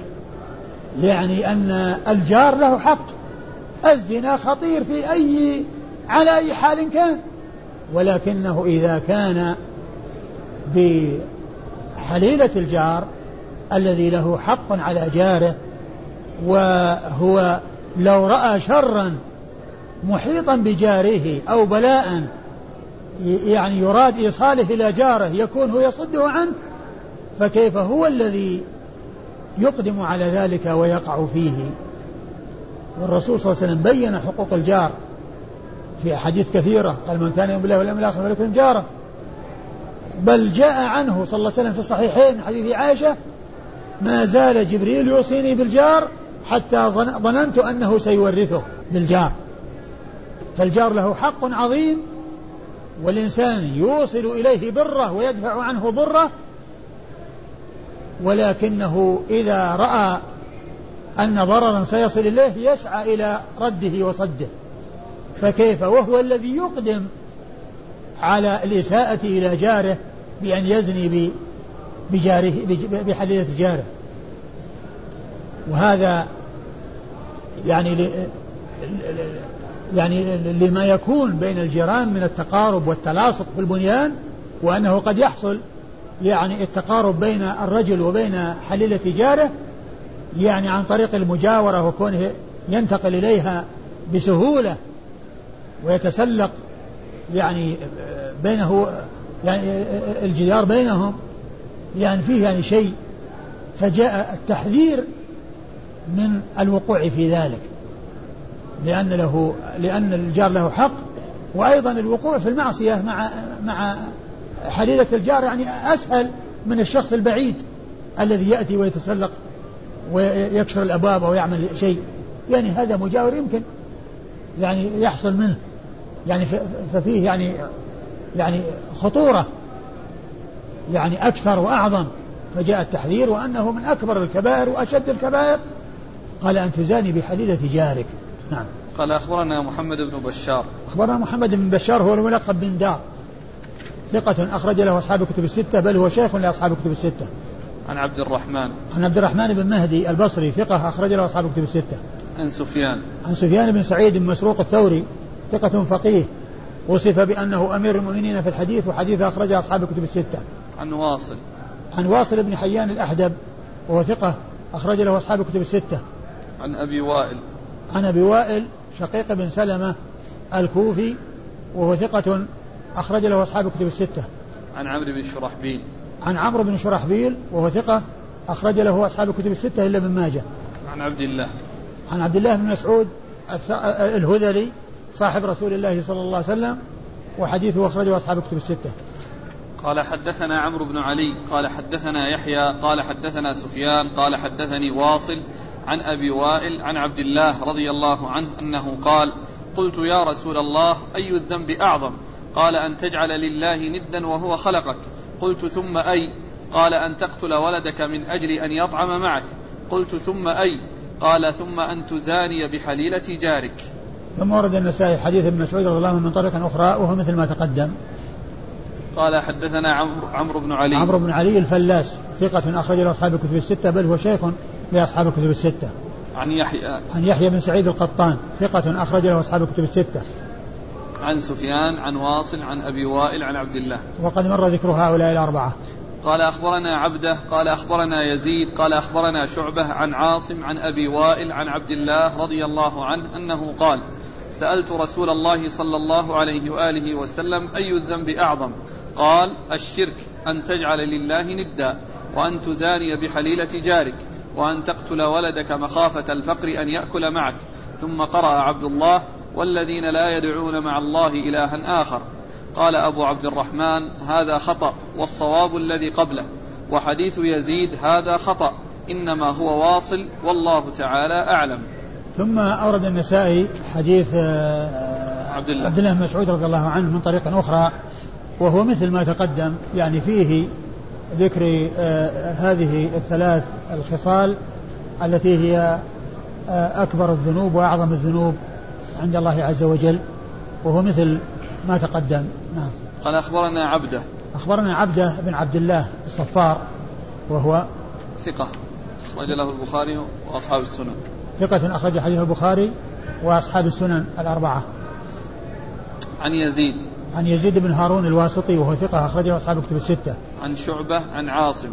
يعني أن الجار له حق. الزنا خطير في أي على أي حال كان. ولكنه إذا كان بحليلة الجار الذي له حق على جاره وهو لو رأى شرا محيطا بجاره أو بلاء يعني يراد إيصاله إلى جاره يكون هو يصده عنه فكيف هو الذي يقدم على ذلك ويقع فيه؟ والرسول صلى الله عليه وسلم بين حقوق الجار في أحاديث كثيرة قال من كان يؤمن بالله واليوم الآخر فليكن جاره بل جاء عنه صلى الله عليه وسلم في الصحيحين من حديث عائشة ما زال جبريل يوصيني بالجار حتى ظننت أنه سيورثه بالجار. فالجار له حق عظيم والإنسان يوصل إليه بره ويدفع عنه ضرة ولكنه إذا رأى أن ضررا سيصل إليه يسعى إلى رده وصده. فكيف؟ وهو الذي يقدم على الإساءة إلى جاره بأن يزني بجاره بحليلة جاره. وهذا يعني يعني لما يكون بين الجيران من التقارب والتلاصق في البنيان وأنه قد يحصل يعني التقارب بين الرجل وبين حليلة جاره يعني عن طريق المجاورة وكونه ينتقل إليها بسهولة ويتسلق يعني بينه يعني الجدار بينهم يعني فيه يعني شيء فجاء التحذير من الوقوع في ذلك. لأن له لأن الجار له حق وأيضا الوقوع في المعصية مع مع حليلة الجار يعني أسهل من الشخص البعيد الذي يأتي ويتسلق ويكسر الأبواب أو يعمل شيء. يعني هذا مجاور يمكن يعني يحصل منه. يعني ففيه يعني يعني خطورة. يعني أكثر وأعظم. فجاء التحذير وأنه من أكبر الكبائر وأشد الكبائر. قال أن تزاني بحليلة جارك. نعم. قال أخبرنا محمد بن بشار. أخبرنا محمد بن بشار هو الملقب بن دار. ثقة أخرج له أصحاب الكتب الستة بل هو شيخ لأصحاب الكتب الستة. عن عبد الرحمن. عن عبد الرحمن بن مهدي البصري ثقة أخرج له أصحاب الكتب الستة. عن سفيان. عن سفيان بن سعيد بن مسروق الثوري ثقة فقيه. وصف بأنه أمير المؤمنين في الحديث وحديث أخرجه أصحاب الكتب الستة. عن واصل. عن واصل بن حيان الأحدب وهو ثقة أخرج له أصحاب الكتب الستة. عن أبي وائل. عن أبي وائل شقيق بن سلمة الكوفي وهو ثقة أخرج له أصحاب الكتب الستة. عن عمرو بن شرحبيل. عن عمرو بن شرحبيل وهو ثقة أخرج له أصحاب الكتب الستة إلا ابن ماجه. عن عبد الله. عن عبد الله بن مسعود الهذلي صاحب رسول الله صلى الله عليه وسلم وحديثه أخرجه أصحاب الكتب الستة. قال حدثنا عمرو بن علي قال حدثنا يحيى قال حدثنا سفيان قال حدثني واصل عن أبي وائل عن عبد الله رضي الله عنه أنه قال قلت يا رسول الله أي الذنب أعظم؟ قال أن تجعل لله ندا وهو خلقك. قلت ثم أي؟ قال أن تقتل ولدك من أجل أن يطعم معك. قلت ثم أي؟ قال ثم أن تزاني بحليلة جارك. ثم ورد النسائي حديث ابن مسعود رضي الله عنه من طريق أخرى وهو مثل ما تقدم. قال حدثنا عمرو عمرو بن علي. عمرو بن علي الفلاس ثقة أخرج له أصحاب الكتب الستة بل هو شيخ لأصحاب الكتب الستة. عن يحيى عن يحيى بن سعيد القطان ثقة أخرج له أصحاب الكتب الستة. عن سفيان عن واصل عن أبي وائل عن عبد الله. وقد مر ذكر هؤلاء الأربعة. قال أخبرنا عبده قال أخبرنا يزيد قال أخبرنا شعبة عن عاصم عن أبي وائل عن عبد الله رضي الله عنه أنه قال سألت رسول الله صلى الله عليه وآله وسلم أي الذنب أعظم قال الشرك أن تجعل لله ندا وأن تزاني بحليلة جارك وأن تقتل ولدك مخافة الفقر أن يأكل معك. ثم قرأ عبد الله والذين لا يدعون مع الله إلها آخر. قال أبو عبد الرحمن هذا خطأ والصواب الذي قبله. وحديث يزيد هذا خطأ إنما هو واصل والله تعالى أعلم. ثم أورد النسائي حديث آه، عبد الله. عبد الله بن مسعود رضي الله عنه من طريق أخرى وهو مثل ما تقدم يعني فيه ذكر آه، هذه الثلاث الخصال التي هي آه، أكبر الذنوب وأعظم الذنوب عند الله عز وجل وهو مثل ما تقدم. نعم. قال أخبرنا عبده. أخبرنا عبده بن عبد الله الصفار وهو ثقة. أخرج له البخاري وأصحاب السنن. ثقة أخرج حديث البخاري وأصحاب السنن الأربعة. عن يزيد. عن يزيد بن هارون الواسطي وهو ثقة أخرجه أصحاب الكتب الستة. عن شعبة عن عاصم.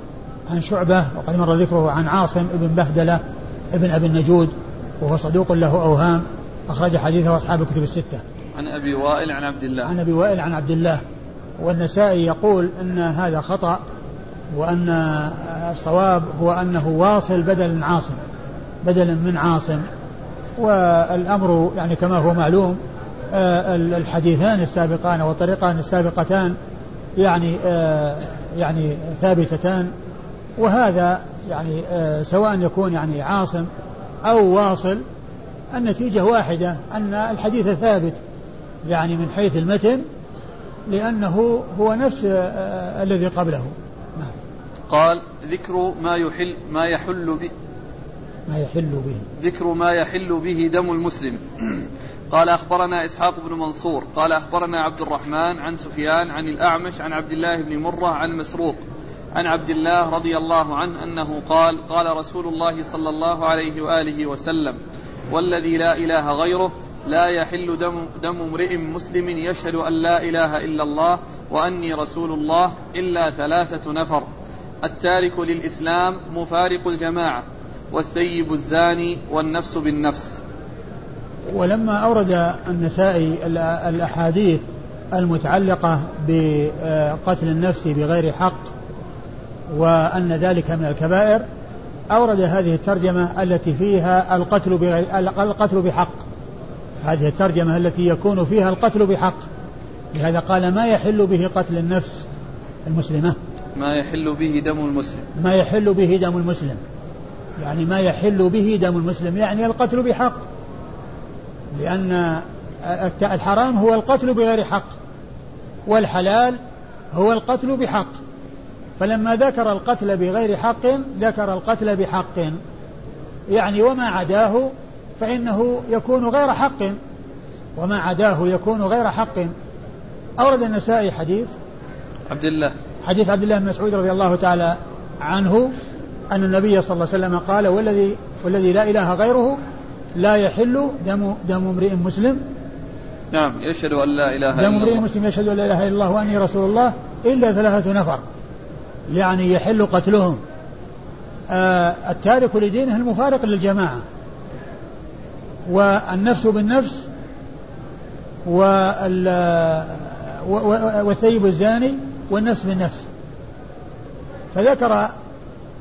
عن شعبة وقد مر ذكره عن عاصم بن بهدلة ابن أبي النجود وهو صدوق له أوهام أخرج حديثه أصحاب الكتب الستة. عن أبي وائل عن عبد الله. عن أبي وائل عن عبد الله والنسائي يقول أن هذا خطأ وأن الصواب هو أنه واصل بدل من عاصم بدلا من عاصم والأمر يعني كما هو معلوم آه، الحديثان السابقان والطريقان السابقتان يعني آه، يعني ثابتتان وهذا يعني آه، سواء يكون يعني عاصم أو واصل النتيجة واحدة أن الحديث ثابت يعني من حيث المتن لأنه هو نفس الذي قبله. نعم. قال ذكر ما يحل ما يحل به ما يحل به. ذكر ما يحل به دم المسلم. قال أخبرنا إسحاق بن منصور قال أخبرنا عبد الرحمن عن سفيان عن الأعمش عن عبد الله بن مرة عن مسروق عن عبد الله رضي الله عنه أنه قال قال رسول الله صلى الله عليه وآله وسلم والذي لا إله غيره لا يحل دم, دم امرئ مسلم يشهد أن لا إله إلا الله وأني رسول الله إلا ثلاثة نفر التارك للإسلام مفارق الجماعة والثيب الزاني والنفس بالنفس. ولما أورد النسائي الأحاديث المتعلقة بقتل النفس بغير حق وأن ذلك من الكبائر أورد هذه الترجمة التي فيها القتل بغير القتل بحق. هذه الترجمة التي يكون فيها القتل بحق. لهذا قال ما يحل به قتل النفس المسلمة؟ ما يحل به دم المسلم. ما يحل به دم المسلم. يعني ما يحل به دم المسلم يعني القتل بحق. لأن الحرام هو القتل بغير حق والحلال هو القتل بحق. فلما ذكر القتل بغير حق ذكر القتل بحق. يعني وما عداه فإنه يكون غير حق. وما عداه يكون غير حق. أورد النسائي حديث عبد الله. حديث عبد الله بن مسعود رضي الله تعالى عنه أن النبي صلى الله عليه وسلم قال والذي والذي لا إله غيره لا يحل دم دم امرئ مسلم. نعم يشهد أن لا إله إلا الله دم امرئ مسلم يشهد أن لا إله إلا الله وأني رسول الله إلا ثلاثة نفر. يعني يحل قتلهم. آه التارك لدينه المفارق للجماعة. والنفس بالنفس والثيب الزاني والنفس بالنفس. فذكر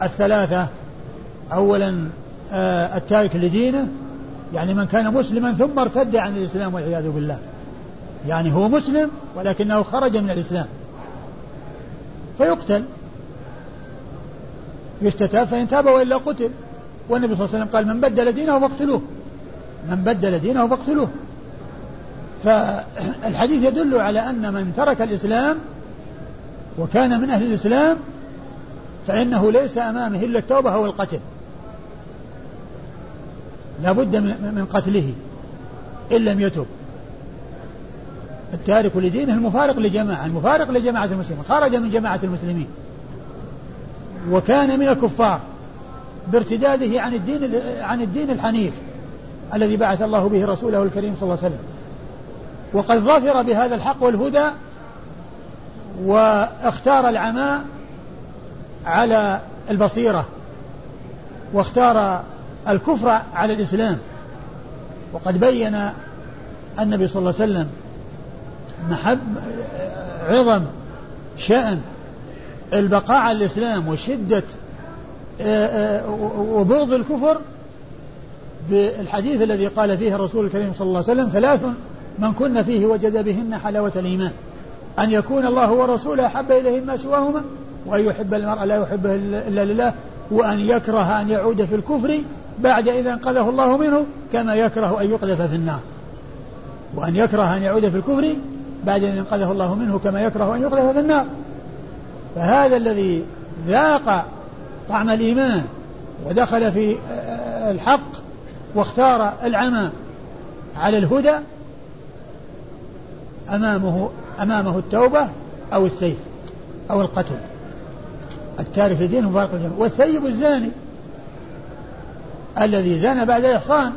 الثلاثة. أولا آه التارك لدينه يعني من كان مسلما ثم ارتد عن الإسلام والعياذ بالله. يعني هو مسلم ولكنه خرج من الإسلام. فيقتل. يستتاب فإن تاب وإلا قتل. والنبي صلى الله عليه وسلم قال من بدل دينه فاقتلوه. من بدل دينه فاقتلوه. فالحديث يدل على أن من ترك الإسلام وكان من أهل الإسلام فإنه ليس أمامه إلا التوبة أو القتل لا بد من قتله إن لم يتب. التارك لدينه المفارق لجماعة المفارق لجماعة المسلمين خرج من جماعة المسلمين. وكان من الكفار بارتداده عن الدين عن الدين الحنيف الذي بعث الله به رسوله الكريم صلى الله عليه وسلم. وقد ظفر بهذا الحق والهدى واختار العماء على البصيرة واختار الكفر على الإسلام. وقد بين النبي صلى الله عليه وسلم محب عظم شأن البقاء على الإسلام وشدة آه، آه، وبغض الكفر بالحديث الذي قال فيه الرسول الكريم صلى الله عليه وسلم ثلاث من كن فيه وجد بهن حلاوة الإيمان. أن يكون الله ورسوله أحب إليه ما سواهما وأن يحب المرء لا يحبه إلا لله وأن يكره أن يعود في الكفر بعد إذا أنقذه الله منه كما يكره أن يقذف في النار. وأن يكره أن يعود في الكفر بعد أن أنقذه الله منه كما يكره أن يقذف في النار. فهذا الذي ذاق طعم الإيمان ودخل في الحق واختار العمى على الهدى أمامه أمامه التوبة أو السيف أو القتل. التارك لدينه فارق الجنة والثيب الزاني الذي زنى بعد إحصان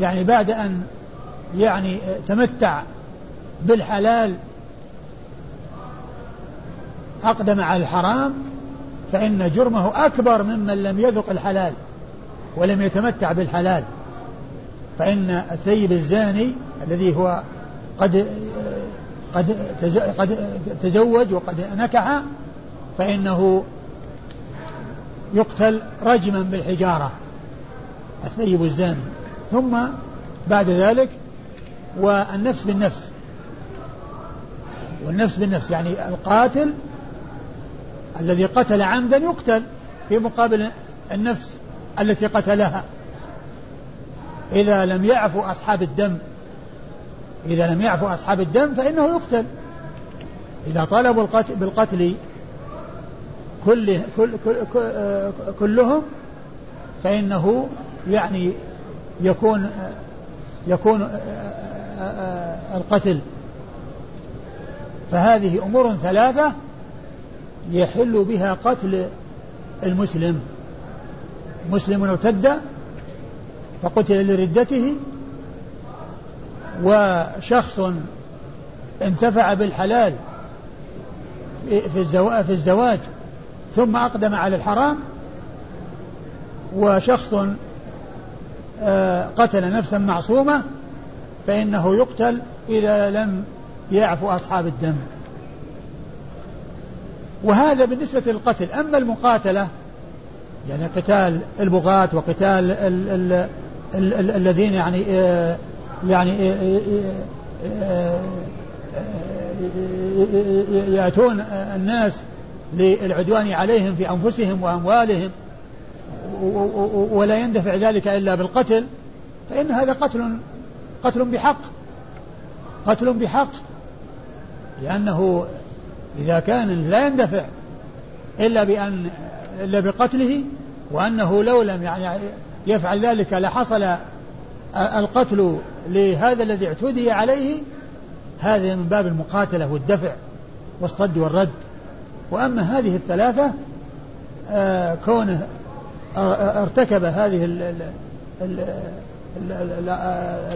يعني بعد أن يعني تمتع بالحلال أقدم على الحرام فإن جرمه أكبر ممن لم يذق الحلال ولم يتمتع بالحلال. فإن الثيب الزاني الذي هو قد قد قد تزوج وقد نكح فإنه يقتل رجما بالحجارة. الثيب الزاني. ثم بعد ذلك والنفس بالنفس. والنفس بالنفس يعني القاتل الذي قتل عمدا يقتل في مقابل النفس التي قتلها. إذا لم يعفو أصحاب الدم إذا لم يعفو أصحاب الدم فإنه يقتل. إذا طالبوا القتل بالقتل كل كل كل كلهم فإنه يعني يكون يكون القتل. فهذه أمور ثلاثة يحل بها قتل المسلم. مسلم ارتد فقتل لردته وشخص انتفع بالحلال في الزواج ثم أقدم على الحرام وشخص قتل نفسا معصومة فإنه يقتل إذا لم يعفو أصحاب الدم. وهذا بالنسبة للقتل. أما المقاتلة يعني قتال البغاة وقتال ال ال ال ال الذين يعني آه يعني آه آه يأتون الناس للعدوان عليهم في أنفسهم وأموالهم. ولا يندفع ذلك إلا بالقتل فإن هذا قتل قتل بحق قتل بحق لأنه إذا كان لا يندفع إلا بأن إلا بقتله وأنه لو لم يعني يفعل ذلك لحصل القتل لهذا الذي اعتدي عليه هذا من باب المقاتلة والدفع والصد والرد. وأما هذه الثلاثة آه كونه ارتكب هذه ال ال ال ال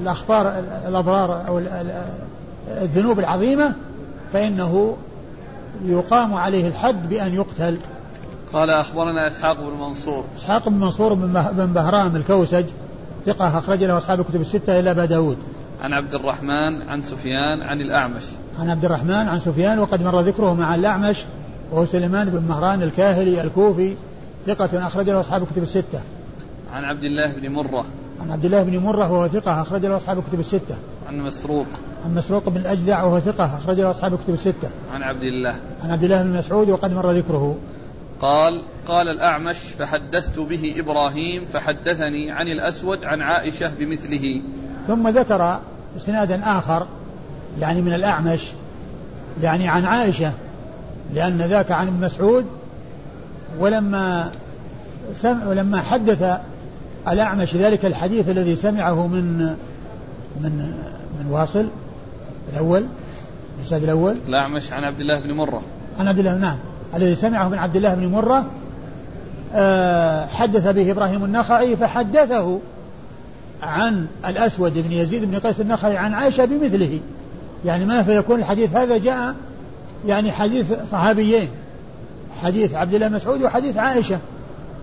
الأخطار الأضرار أو الذنوب العظيمة فإنه يقام عليه الحد بأن يقتل. قال أخبرنا إسحاق بن منصور. إسحاق بن منصور بن بهرام الكوسج ثقة أخرج له أصحاب الكتب الستة إلا أبا داود. عن عبد الرحمن عن سفيان عن الأعمش. عن عبد الرحمن عن سفيان وقد مر ذكره مع الأعمش وهو سليمان بن مهران الكاهلي الكوفي. ثقة أخرج له أصحاب الكتب الستة. عن عبد الله بن مرة. عن عبد الله بن مرة وهو ثقة أخرج له أصحاب الكتب الستة. عن مسروق. عن مسروق بن الأجدع وهو ثقة أخرج له أصحاب الكتب الستة. عن عبد الله. عن عبد الله بن مسعود وقد مر ذكره. قال قال الأعمش فحدثت به إبراهيم فحدثني عن الأسود عن عائشة بمثله. ثم ذكر إسنادا آخر يعني من الأعمش يعني عن عائشة لأن ذاك عن ابن مسعود ولما سمع ولما حدث الأعمش ذلك الحديث الذي سمعه من من من واصل الأول الأستاذ الأول. الأعمش عن عبد الله بن مرة. عن عبد الله نعم. الذي سمعه من عبد الله بن مرة آه، حدث به إبراهيم النخعي فحدثه عن الأسود بن يزيد بن قيس النخعي عن عائشة بمثله. يعني ما فيكون الحديث هذا جاء يعني حديث صحابيين. حديث عبد الله مسعود وحديث عائشة.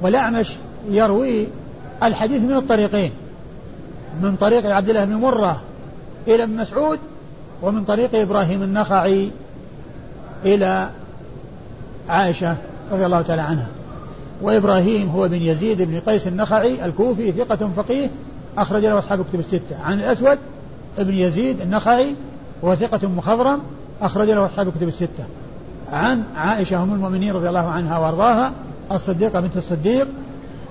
والأعمش يروي الحديث من الطريقين. من طريق عبد الله بن مرة إلى ابن مسعود ومن طريق إبراهيم النخعي إلى عائشة رضي الله تعالى عنها. وإبراهيم هو بن يزيد بن قيس النخعي الكوفي ثقة فقيه أخرج له أصحاب كتب الستة. عن الأسود بن يزيد النخعي وهو ثقة مخضرم أخرج له أصحاب كتب الستة. عن عائشة أم المؤمنين رضي الله عنها وأرضاها الصديقة بنت الصديق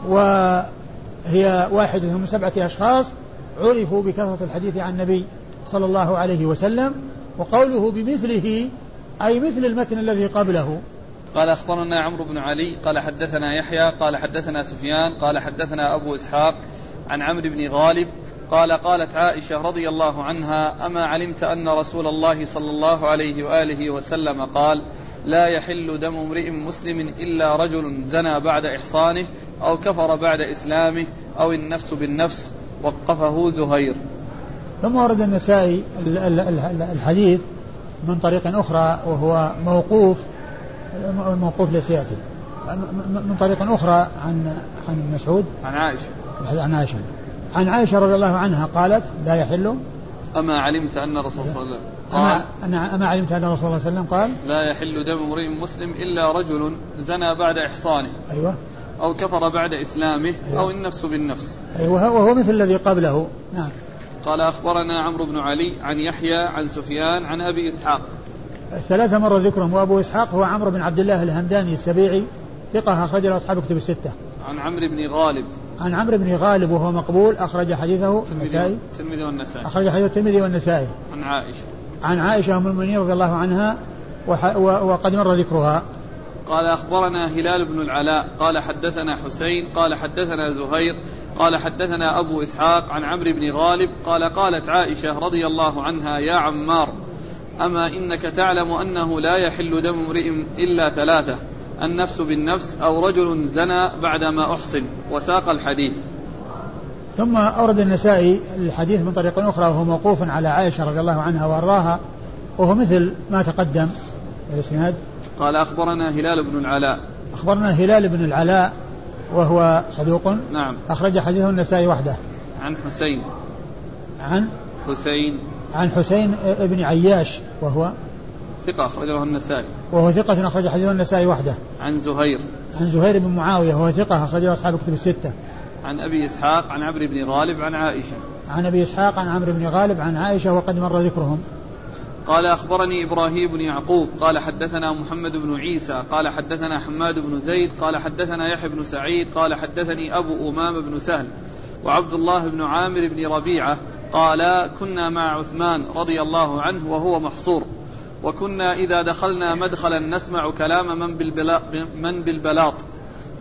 وهي واحدة من سبعة أشخاص عرفوا بكثرة الحديث عن النبي صلى الله عليه وسلم وقوله بمثله أي مثل المتن الذي قبله. قال أخبرنا عمرو بن علي قال حدثنا يحيى قال حدثنا سفيان قال حدثنا أبو إسحاق عن عمرو بن غالب قال قالت عائشة رضي الله عنها أما علمت أن رسول الله صلى الله عليه وآله وسلم قال لا يحل دم امرئ مسلم إلا رجل زنى بعد إحصانه أو كفر بعد إسلامه أو النفس بالنفس وقفه زهير. ثم ورد النسائي الحديث من طريق أخرى وهو موقوف موقوف لسيأتي من طريق أخرى عن عن مسعود. عن عائشة. عن عائشة. عن عائشة رضي الله عنها قالت لا يحل أما علمت أن الرسول صلى الله عليه وسلم قال أما, أما علمت أن الرسول صلى الله عليه وسلم قال لا يحل دم امرئ مسلم إلا رجل زنى بعد إحصانه أيوة أو كفر بعد إسلامه أيوة. أو النفس بالنفس أيوة وهو مثل الذي قبله نعم قال أخبرنا عمرو بن علي عن يحيى عن سفيان عن أبي إسحاق الثلاثة مر ذكرهم وأبو إسحاق هو عمرو بن عبد الله الهمداني السبيعي ثقة أخرج له أصحاب كتب الستة. عن عمرو بن غالب. عن عمرو بن غالب وهو مقبول أخرج حديثه النسائي. الترمذي والنسائي. أخرج حديث الترمذي والنسائي. عن عائشة. عن عائشة أم المؤمنين رضي الله عنها وقد مر ذكرها. قال أخبرنا هلال بن العلاء قال حدثنا حسين قال حدثنا زهير قال حدثنا أبو إسحاق عن عمرو بن غالب قال قالت عائشة رضي الله عنها يا عمار أما إنك تعلم أنه لا يحل دم امرئ إلا ثلاثة النفس بالنفس أو رجل زنى بعدما أحصن وساق الحديث ثم أورد النسائي الحديث من طريق أخرى وهو موقوف على عائشة رضي الله عنها وأرضاها وهو مثل ما تقدم. الإسناد قال أخبرنا هلال بن العلاء. أخبرنا هلال بن العلاء وهو صدوق. نعم. أخرج حديثه النسائي وحده. عن حسين. عن؟ حسين. عن حسين بن عياش وهو؟ ثقة أخرج له النسائي. وهو ثقة أخرج حديثه النسائي وحده. عن زهير. عن زهير بن معاوية وهو ثقة أخرجه أصحاب كتب الستة. عن أبي إسحاق عن عمرو بن غالب عن عائشة. عن أبي إسحاق عن عمرو بن غالب عن عائشة وقد مر ذكرهم. قال أخبرني إبراهيم بن يعقوب قال حدثنا محمد بن عيسى قال حدثنا حماد بن زيد قال حدثنا يحيى بن سعيد قال حدثني أبو أمام بن سهل وعبد الله بن عامر بن ربيعة قال كنا مع عثمان رضي الله عنه وهو محصور وكنا إذا دخلنا مدخلا نسمع كلام من, بالبلا من بالبلاط.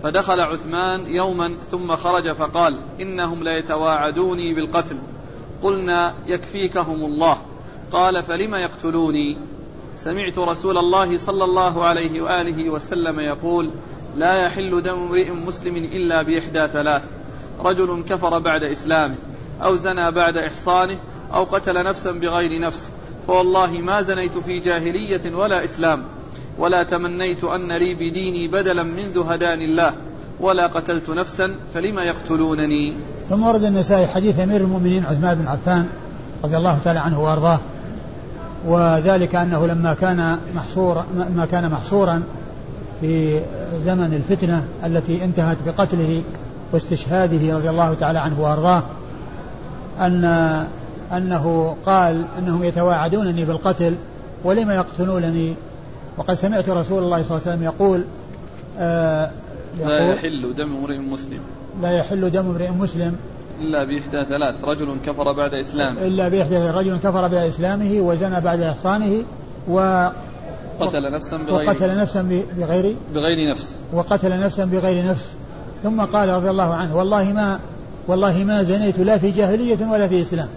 فدخل عثمان يوما ثم خرج فقال إنهم ليتواعدوني بالقتل. قلنا يكفيكهم الله. قال فلم يقتلوني؟ سمعت رسول الله صلى الله عليه وآله وسلم يقول لا يحل دم امرئ مسلم إلا بإحدى ثلاث. رجل كفر بعد إسلامه أو زنى بعد إحصانه أو قتل نفسا بغير نفس. فوالله ما زنيت في جاهلية ولا إسلام. ولا تمنيت أن لي بديني بدلا منذ هداني الله ولا قتلت نفسا فلم يقتلونني. ثم ورد النسائي حديث أمير المؤمنين عثمان بن عفان رضي الله تعالى عنه وأرضاه وذلك أنه لما كان محصورا ما كان محصورا في زمن الفتنة التي انتهت بقتله واستشهاده رضي الله تعالى عنه وأرضاه أن أنه قال أنهم يتواعدونني بالقتل ولم يقتلونني وقد سمعت رسول الله صلى الله عليه وسلم يقول, آه يقول لا يحل دم امرئ مسلم. لا يحل دم امرئ مسلم إلا بإحدى ثلاث رجل كفر بعد إسلامه إلا بإحدى رجل كفر بعد إسلامه وزنى بعد إحصانه و قتل نفسا بغير وقتل نفسا بغير بغير نفس. وقتل نفسا بغير نفس. ثم قال رضي الله عنه والله ما والله ما زنيت لا في جاهلية ولا في إسلام.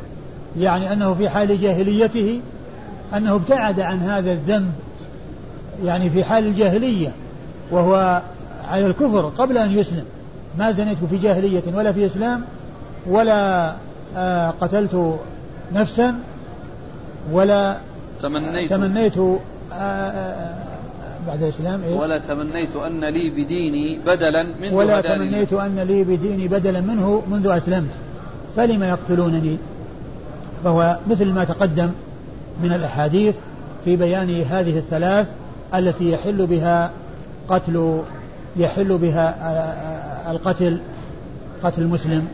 يعني أنه في حال جاهليته أنه ابتعد عن هذا الذنب يعني في حال الجاهلية وهو على الكفر قبل أن يسلم. ما زنيت في جاهلية ولا في إسلام ولا آه قتلت نفسا ولا تمنيت. تمنيت آه آه بعد الإسلام إيه؟ ولا تمنيت أن لي بديني بدلا منه ولا تمنيت أن لي بديني بدلا منه منذ أسلمت. فلم يقتلونني؟ فهو مثل ما تقدم من الأحاديث في بيان هذه الثلاث التي يحل بها قتل يحل بها القتل قتل المسلم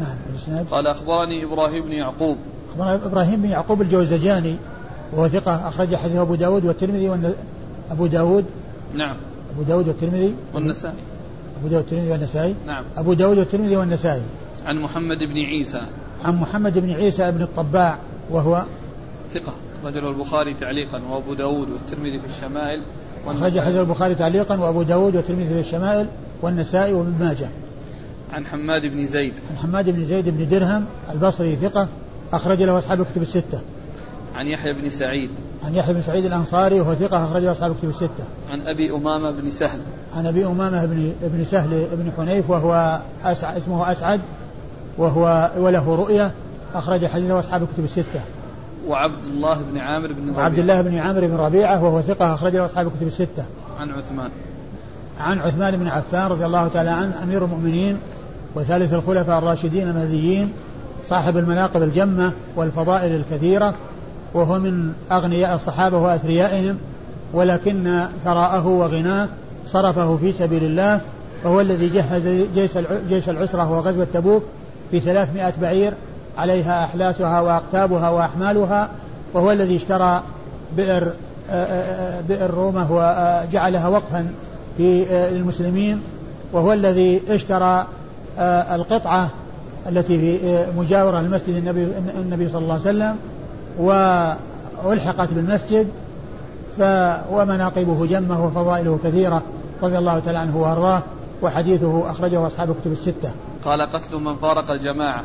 نعم الإسناد. قال أخبرني إبراهيم بن يعقوب. أخبرنا إبراهيم بن يعقوب الجوزجاني وهو ثقة أخرج حديثه أبو داود والترمذي والن... أبو داود. نعم. أبو داود والترمذي. والنسائي. أبو داود والترمذي والنسائي. نعم. أبو داود والترمذي والنسائي. عن محمد بن عيسى. عن محمد بن عيسى بن الطباع وهو ثقة. رجل البخاري تعليقا وأبو داود والترمذي في الشمائل. أخرج حديث البخاري تعليقا وأبو داود والترمذي في الشمائل والنسائي وابن ماجه. عن حماد بن زيد. عن حماد بن زيد بن درهم البصري ثقة أخرج له أصحاب الكتب الستة. عن يحيى بن سعيد. عن يحيى بن سعيد الأنصاري وهو ثقة أخرج له أصحاب الكتب الستة. عن أبي أمامة بن سهل. عن أبي أمامة بن بن سهل بن حنيف وهو أسعد اسمه أسعد وهو وله رؤية أخرج حديثه أصحاب الكتب الستة. وعبد الله بن عامر بن ربيعة. وعبد الله بن عامر بن ربيعة وهو ثقة أخرج له أصحاب الكتب الستة. عن عثمان. عن عثمان بن عفان رضي الله تعالى عنه أمير المؤمنين وثالث الخلفاء الراشدين المهديين صاحب المناقب الجمة والفضائل الكثيرة وهو من أغنياء الصحابة وأثريائهم ولكن ثراءه وغناه صرفه في سبيل الله وهو الذي جهز جيش جيش العسرة وغزوة تبوك في ثلاثمائة بعير عليها أحلاسها وأقتابها وأحمالها وهو الذي اشترى بئر بئر رومة وجعلها وقفا في المسلمين وهو الذي اشترى القطعة التي في مجاورة لمسجد النبي النبي صلى الله عليه وسلم وألحقت بالمسجد ف ومناقبه جمة وفضائله كثيرة رضي الله تعالى عنه وأرضاه وحديثه أخرجه أصحاب كتب الستة. قال قتل من فارق الجماعة.